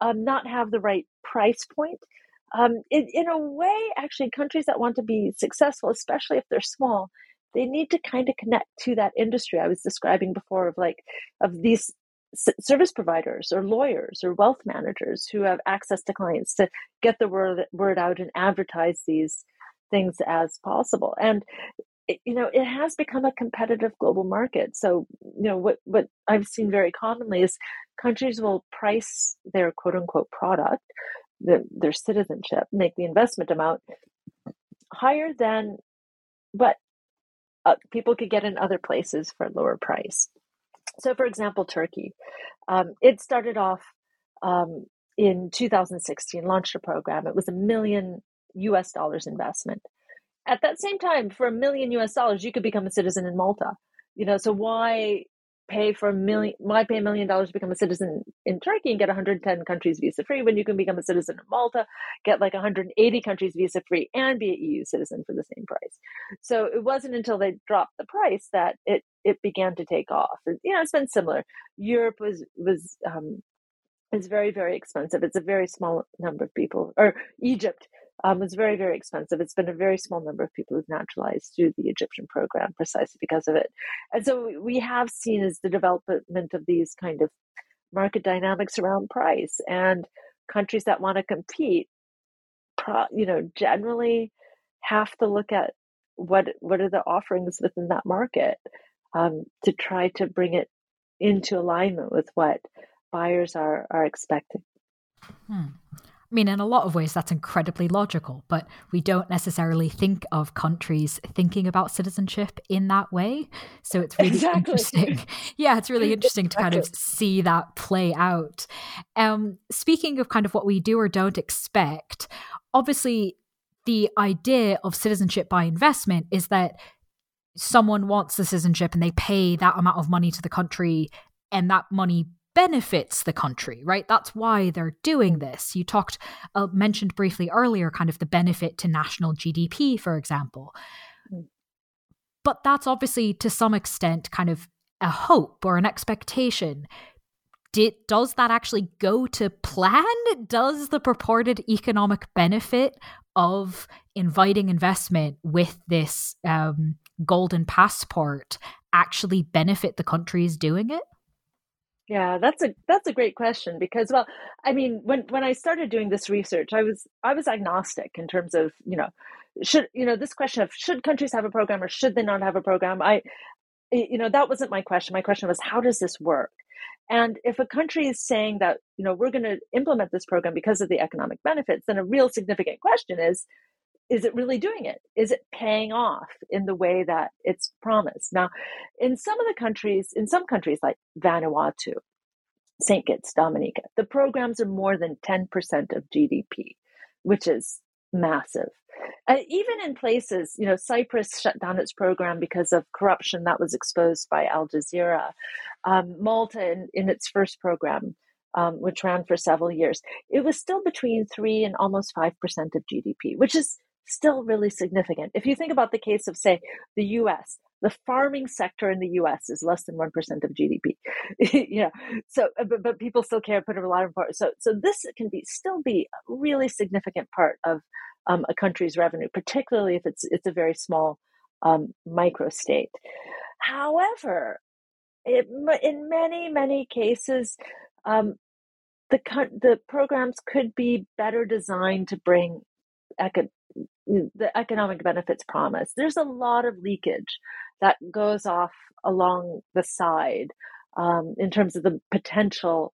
um, not have the right price point. Um, in, in a way actually countries that want to be successful especially if they're small they need to kind of connect to that industry i was describing before of like of these service providers or lawyers or wealth managers who have access to clients to get the word word out and advertise these things as possible. And you know, it has become a competitive global market. So, you know, what what I've seen very commonly is countries will price their quote unquote product, the, their citizenship, make the investment amount higher than what uh, people could get in other places for a lower price. So, for example, Turkey, um, it started off um, in 2016, launched a program. It was a million US dollars investment. At that same time, for a million US dollars, you could become a citizen in Malta. You know, so why pay for a million why pay a million dollars to become a citizen in turkey and get 110 countries visa free when you can become a citizen in malta get like 180 countries visa free and be a eu citizen for the same price so it wasn't until they dropped the price that it it began to take off and, you know it's been similar europe was was um is very very expensive it's a very small number of people or egypt um, it's very, very expensive. It's been a very small number of people who've naturalized through the Egyptian program precisely because of it. And so we have seen as the development of these kind of market dynamics around price and countries that want to compete, you know, generally have to look at what what are the offerings within that market um, to try to bring it into alignment with what buyers are are expecting. Hmm. I mean, in a lot of ways, that's incredibly logical, but we don't necessarily think of countries thinking about citizenship in that way. So it's really exactly. interesting. Yeah, it's really interesting to kind of see that play out. Um, speaking of kind of what we do or don't expect, obviously, the idea of citizenship by investment is that someone wants the citizenship and they pay that amount of money to the country and that money benefits the country, right? That's why they're doing this. You talked, uh, mentioned briefly earlier, kind of the benefit to national GDP, for example. Mm. But that's obviously to some extent kind of a hope or an expectation. Did, does that actually go to plan? Does the purported economic benefit of inviting investment with this um, golden passport actually benefit the countries doing it? Yeah, that's a that's a great question because well, I mean, when when I started doing this research, I was I was agnostic in terms of, you know, should you know, this question of should countries have a program or should they not have a program? I you know, that wasn't my question. My question was how does this work? And if a country is saying that, you know, we're going to implement this program because of the economic benefits, then a real significant question is is it really doing it? Is it paying off in the way that it's promised? Now, in some of the countries, in some countries like Vanuatu, St. Kitts, Dominica, the programs are more than 10% of GDP, which is massive. Even in places, you know, Cyprus shut down its program because of corruption that was exposed by Al Jazeera. Um, Malta, in, in, its first program, um, which ran for several years, it was still between 3 and almost 5% of GDP, which is still really significant. If you think about the case of, say, the US, the farming sector in the US is less than 1% of GDP. know, so, uh, but, but people still care, put a lot of importance. So, so this can be still be a really significant part of um, a country's revenue, particularly if it's, it's a very small um, micro state. However, it, in many, many cases, um, the, the programs could be better designed to bring eco- the economic benefits promise. There's a lot of leakage that goes off along the side um, in terms of the potential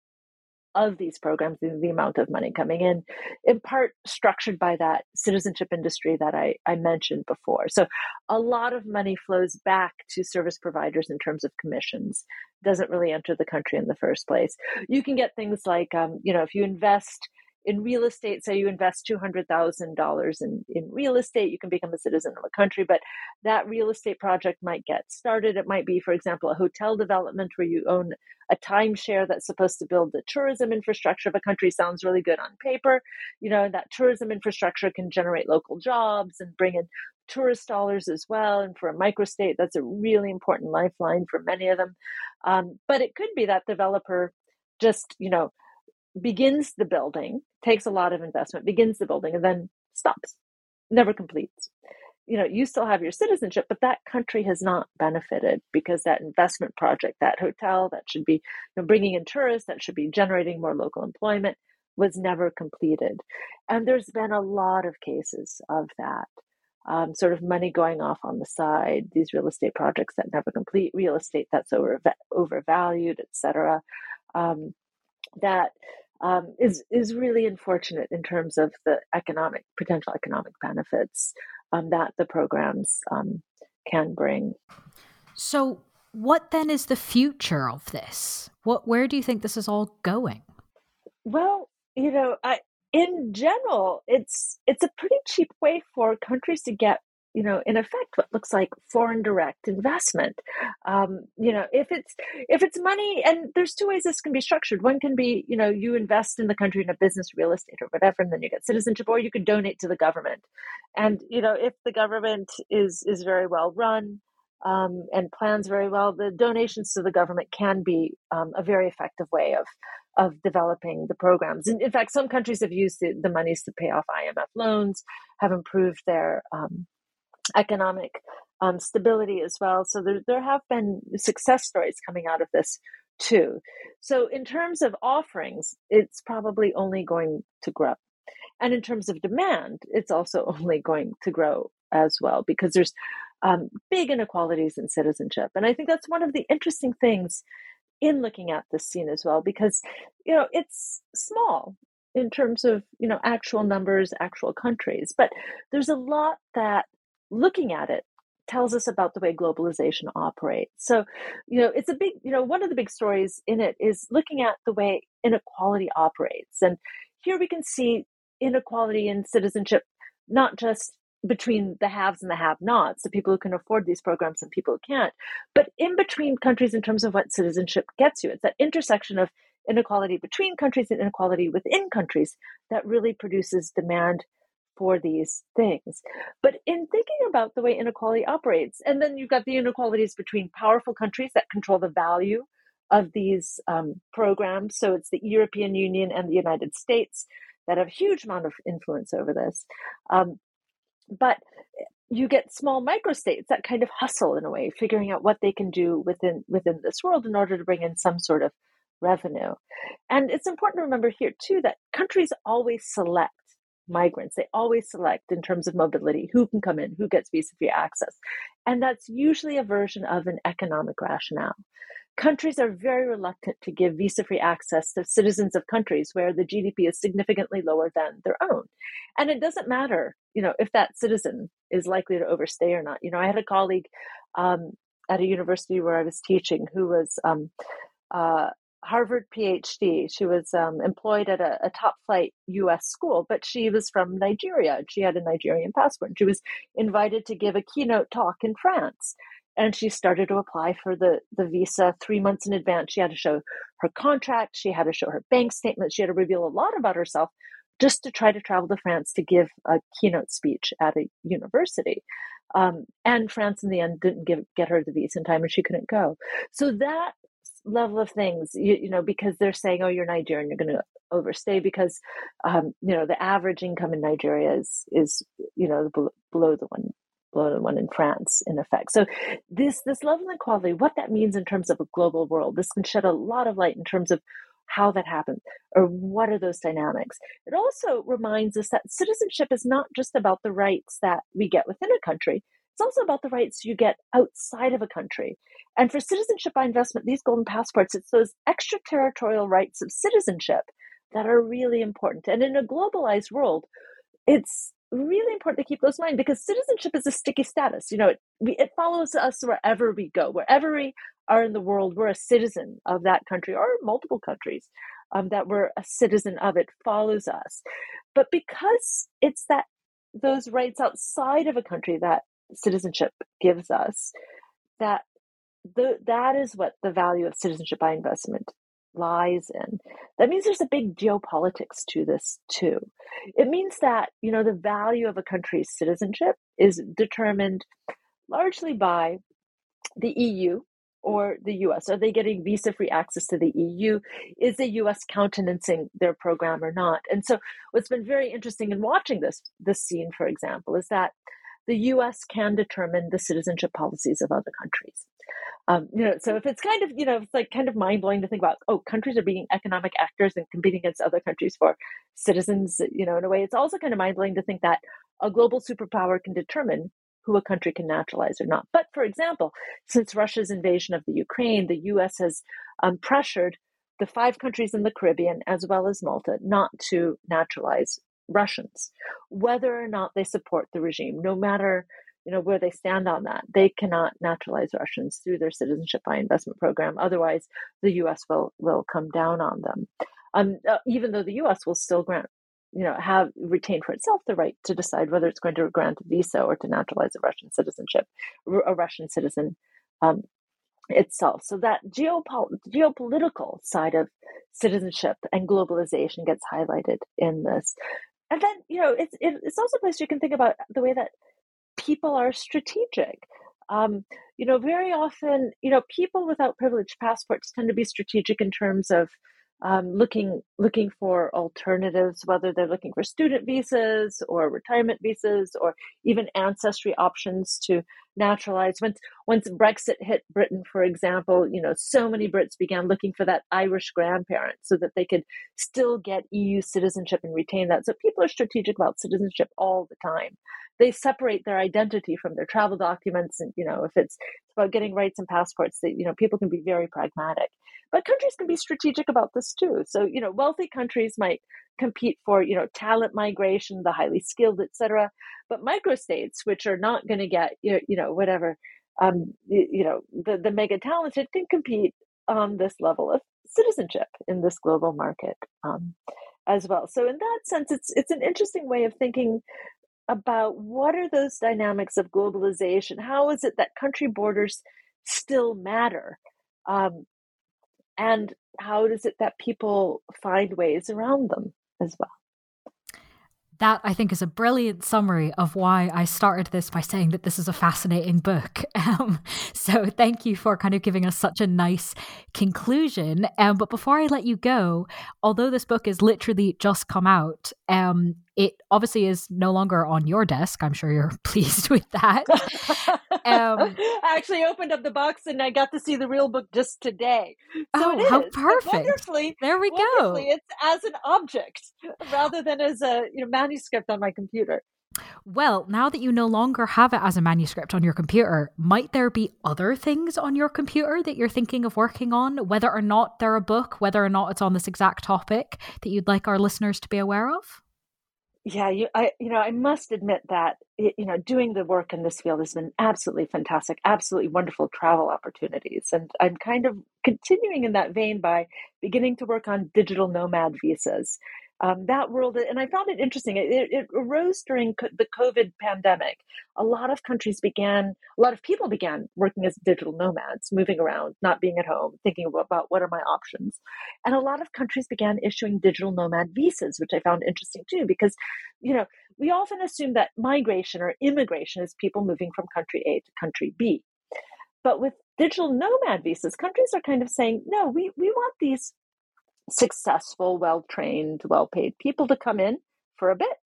of these programs and the amount of money coming in, in part structured by that citizenship industry that I, I mentioned before. So a lot of money flows back to service providers in terms of commissions, doesn't really enter the country in the first place. You can get things like, um, you know, if you invest in real estate, say you invest $200,000 in, in real estate, you can become a citizen of a country, but that real estate project might get started. It might be, for example, a hotel development where you own a timeshare that's supposed to build the tourism infrastructure of a country. Sounds really good on paper. You know, that tourism infrastructure can generate local jobs and bring in tourist dollars as well. And for a microstate, that's a really important lifeline for many of them. Um, but it could be that developer just, you know, begins the building, takes a lot of investment, begins the building, and then stops, never completes. You know, you still have your citizenship, but that country has not benefited because that investment project, that hotel that should be you know, bringing in tourists, that should be generating more local employment, was never completed. And there's been a lot of cases of that. Um, sort of money going off on the side, these real estate projects that never complete, real estate that's over overvalued, etc. Um, that um, is is really unfortunate in terms of the economic potential economic benefits um, that the programs um, can bring. So, what then is the future of this? What where do you think this is all going? Well, you know, I, in general, it's it's a pretty cheap way for countries to get you know, in effect, what looks like foreign direct investment. Um, you know, if it's if it's money, and there's two ways this can be structured. One can be, you know, you invest in the country in a business, real estate, or whatever, and then you get citizenship, or you could donate to the government. And you know, if the government is is very well run, um, and plans very well, the donations to the government can be um, a very effective way of of developing the programs. In, in fact, some countries have used the, the, monies to pay off IMF loans, have improved their um, economic um, stability as well. So there, there have been success stories coming out of this too. So in terms of offerings, it's probably only going to grow. And in terms of demand, it's also only going to grow as well because there's um, big inequalities in citizenship. And I think that's one of the interesting things in looking at this scene as well because you know it's small in terms of you know actual numbers actual countries but there's a lot that looking at it tells us about the way globalization operates so you know it's a big you know one of the big stories in it is looking at the way inequality operates and here we can see inequality in citizenship not just between the haves and the have nots, the people who can afford these programs and people who can't, but in between countries in terms of what citizenship gets you. It's that intersection of inequality between countries and inequality within countries that really produces demand for these things. But in thinking about the way inequality operates, and then you've got the inequalities between powerful countries that control the value of these um, programs. So it's the European Union and the United States that have a huge amount of influence over this. Um, but you get small microstates that kind of hustle in a way, figuring out what they can do within within this world in order to bring in some sort of revenue. And it's important to remember here too that countries always select migrants. They always select in terms of mobility who can come in, who gets visa free access. And that's usually a version of an economic rationale. Countries are very reluctant to give visa free access to citizens of countries where the GDP is significantly lower than their own. And it doesn't matter, you know, if that citizen is likely to overstay or not. You know, I had a colleague um, at a university where I was teaching who was um, uh, Harvard PhD. She was um, employed at a, a, top flight US school, but she was from Nigeria. She had a Nigerian passport. She was invited to give a keynote talk in France and she started to apply for the the visa three months in advance she had to show her contract she had to show her bank statement she had to reveal a lot about herself just to try to travel to france to give a keynote speech at a university um, and france in the end didn't give get her the visa in time and she couldn't go so that level of things you, you know because they're saying oh you're nigerian you're going to overstay because um, you know the average income in nigeria is is you know below the one below the one in France, in effect. So this this level of inequality, what that means in terms of a global world, this can shed a lot of light in terms of how that happens or what are those dynamics. It also reminds us that citizenship is not just about the rights that we get within a country. It's also about the rights you get outside of a country. And for citizenship by investment, these golden passports, it's those extraterritorial rights of citizenship that are really important. And in a globalized world, it's really important to keep those in mind because citizenship is a sticky status. You know, it, it follows us wherever we go, wherever we are in the world, we're a citizen of that country or multiple countries um, that we're a citizen of. It follows us. But because it's that those rights outside of a country that citizenship gives us, that the, that is what the value of citizenship by investment lies in. That means there's a big geopolitics to this too. It means that, you know, the value of a country's citizenship is determined largely by the EU or the US. Are they getting visa free access to the EU? Is the US countenancing their program or not? And so what's been very interesting in watching this this scene, for example, is that the US can determine the citizenship policies of other countries. Um, you know, so if it's kind of, you know, it's like kind of mind blowing to think about, oh, countries are being economic actors and competing against other countries for citizens, you know, in a way, it's also kind of mind blowing to think that a global superpower can determine who a country can naturalize or not. But for example, since Russia's invasion of the Ukraine, the US has um, pressured the five countries in the Caribbean, as well as Malta, not to naturalize Russians, whether or not they support the regime, no matter you know where they stand on that. They cannot naturalize Russians through their citizenship by investment program. Otherwise, the U.S. will will come down on them. Um, uh, even though the U.S. will still grant you know, have retained for itself the right to decide whether it's going to grant a visa or to naturalize a Russian citizenship, a Russian citizen um, itself. So that geopol- geopolitical side of citizenship and globalization gets highlighted in this. And then, you know, it's, it's also a place you can think about the way that people are strategic. Um, you know, very often, you know, people without privileged passports tend to be strategic in terms of um, looking looking for alternatives, whether they're looking for student visas or retirement visas or even ancestry options to naturalize. Once once Brexit hit Britain, for example, you know so many Brits began looking for that Irish grandparent so that they could still get EU citizenship and retain that. So people are strategic about citizenship all the time. They separate their identity from their travel documents, and you know if it's about getting rights and passports, that you know people can be very pragmatic. But countries can be strategic about this too. So, you know, wealthy countries might compete for, you know, talent migration, the highly skilled, etc. But microstates, which are not going to get, you know, whatever, um, you, you know, the, the mega talented can compete on this level of citizenship in this global market um, as well. So in that sense, it's it's an interesting way of thinking about what are those dynamics of globalization? How is it that country borders still matter? Um, and how is it that people find ways around them as well that I think is a brilliant summary of why I started this by saying that this is a fascinating book. Um, so thank you for kind of giving us such a nice conclusion. Um, but before I let you go, although this book is literally just come out, um, it obviously is no longer on your desk. I'm sure you're pleased with that. um, I actually opened up the box and I got to see the real book just today. So oh, how perfect! Wonderfully, there we go. It's as an object rather than as a you know manuscript on my computer. Well, now that you no longer have it as a manuscript on your computer, might there be other things on your computer that you're thinking of working on, whether or not they're a book, whether or not it's on this exact topic that you'd like our listeners to be aware of? Yeah you i you know i must admit that you know doing the work in this field has been absolutely fantastic absolutely wonderful travel opportunities and i'm kind of continuing in that vein by beginning to work on digital nomad visas um, that world and i found it interesting it, it arose during co- the covid pandemic. A lot of countries began a lot of people began working as digital nomads moving around not being at home thinking about what are my options. And a lot of countries began issuing digital nomad visas which i found interesting too because you know we often assume that migration or immigration is people moving from country a to country b. But with digital nomad visas countries are kind of saying no we, we want these successful, well trained, well paid people to come in for a bit,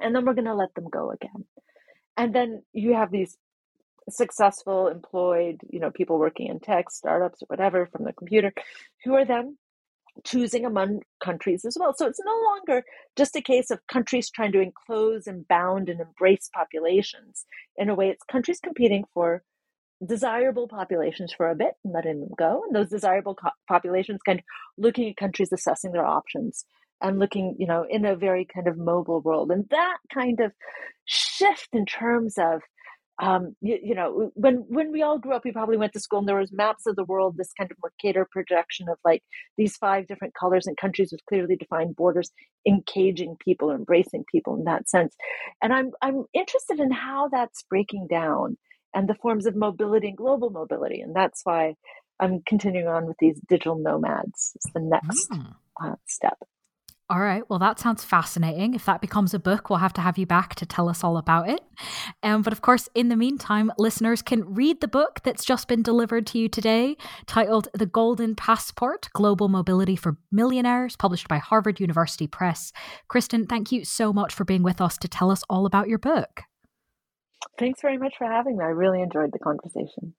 and then we're going to let them go again. And then you have these successful, employed, you know, people working in tech, startups, or whatever from the computer, who are then choosing among countries as well. So it's no longer just a case of countries trying to enclose and bound and embrace populations. In a way, it's countries competing for desirable populations for a bit and letting them go. And those desirable co- populations kind of looking at countries assessing their options and looking, you know, in a very kind of mobile world. And that kind of shift in terms of um, you, you, know, when when we all grew up, we probably went to school and there was maps of the world, this kind of Mercator projection of like these five different colors and countries with clearly defined borders, engaging people, embracing people in that sense. And I'm I'm interested in how that's breaking down and the forms of mobility and global mobility. And that's why I'm continuing on with these digital nomads. It's the next mm. uh, step. All right. Well, that sounds fascinating. If that becomes a book, we'll have to have you back to tell us all about it. Um, but of course, in the meantime, listeners can read the book that's just been delivered to you today, titled The Golden Passport Global Mobility for Millionaires, published by Harvard University Press. Kristin, thank you so much for being with us to tell us all about your book. Thanks very much for having me. I really enjoyed the conversation.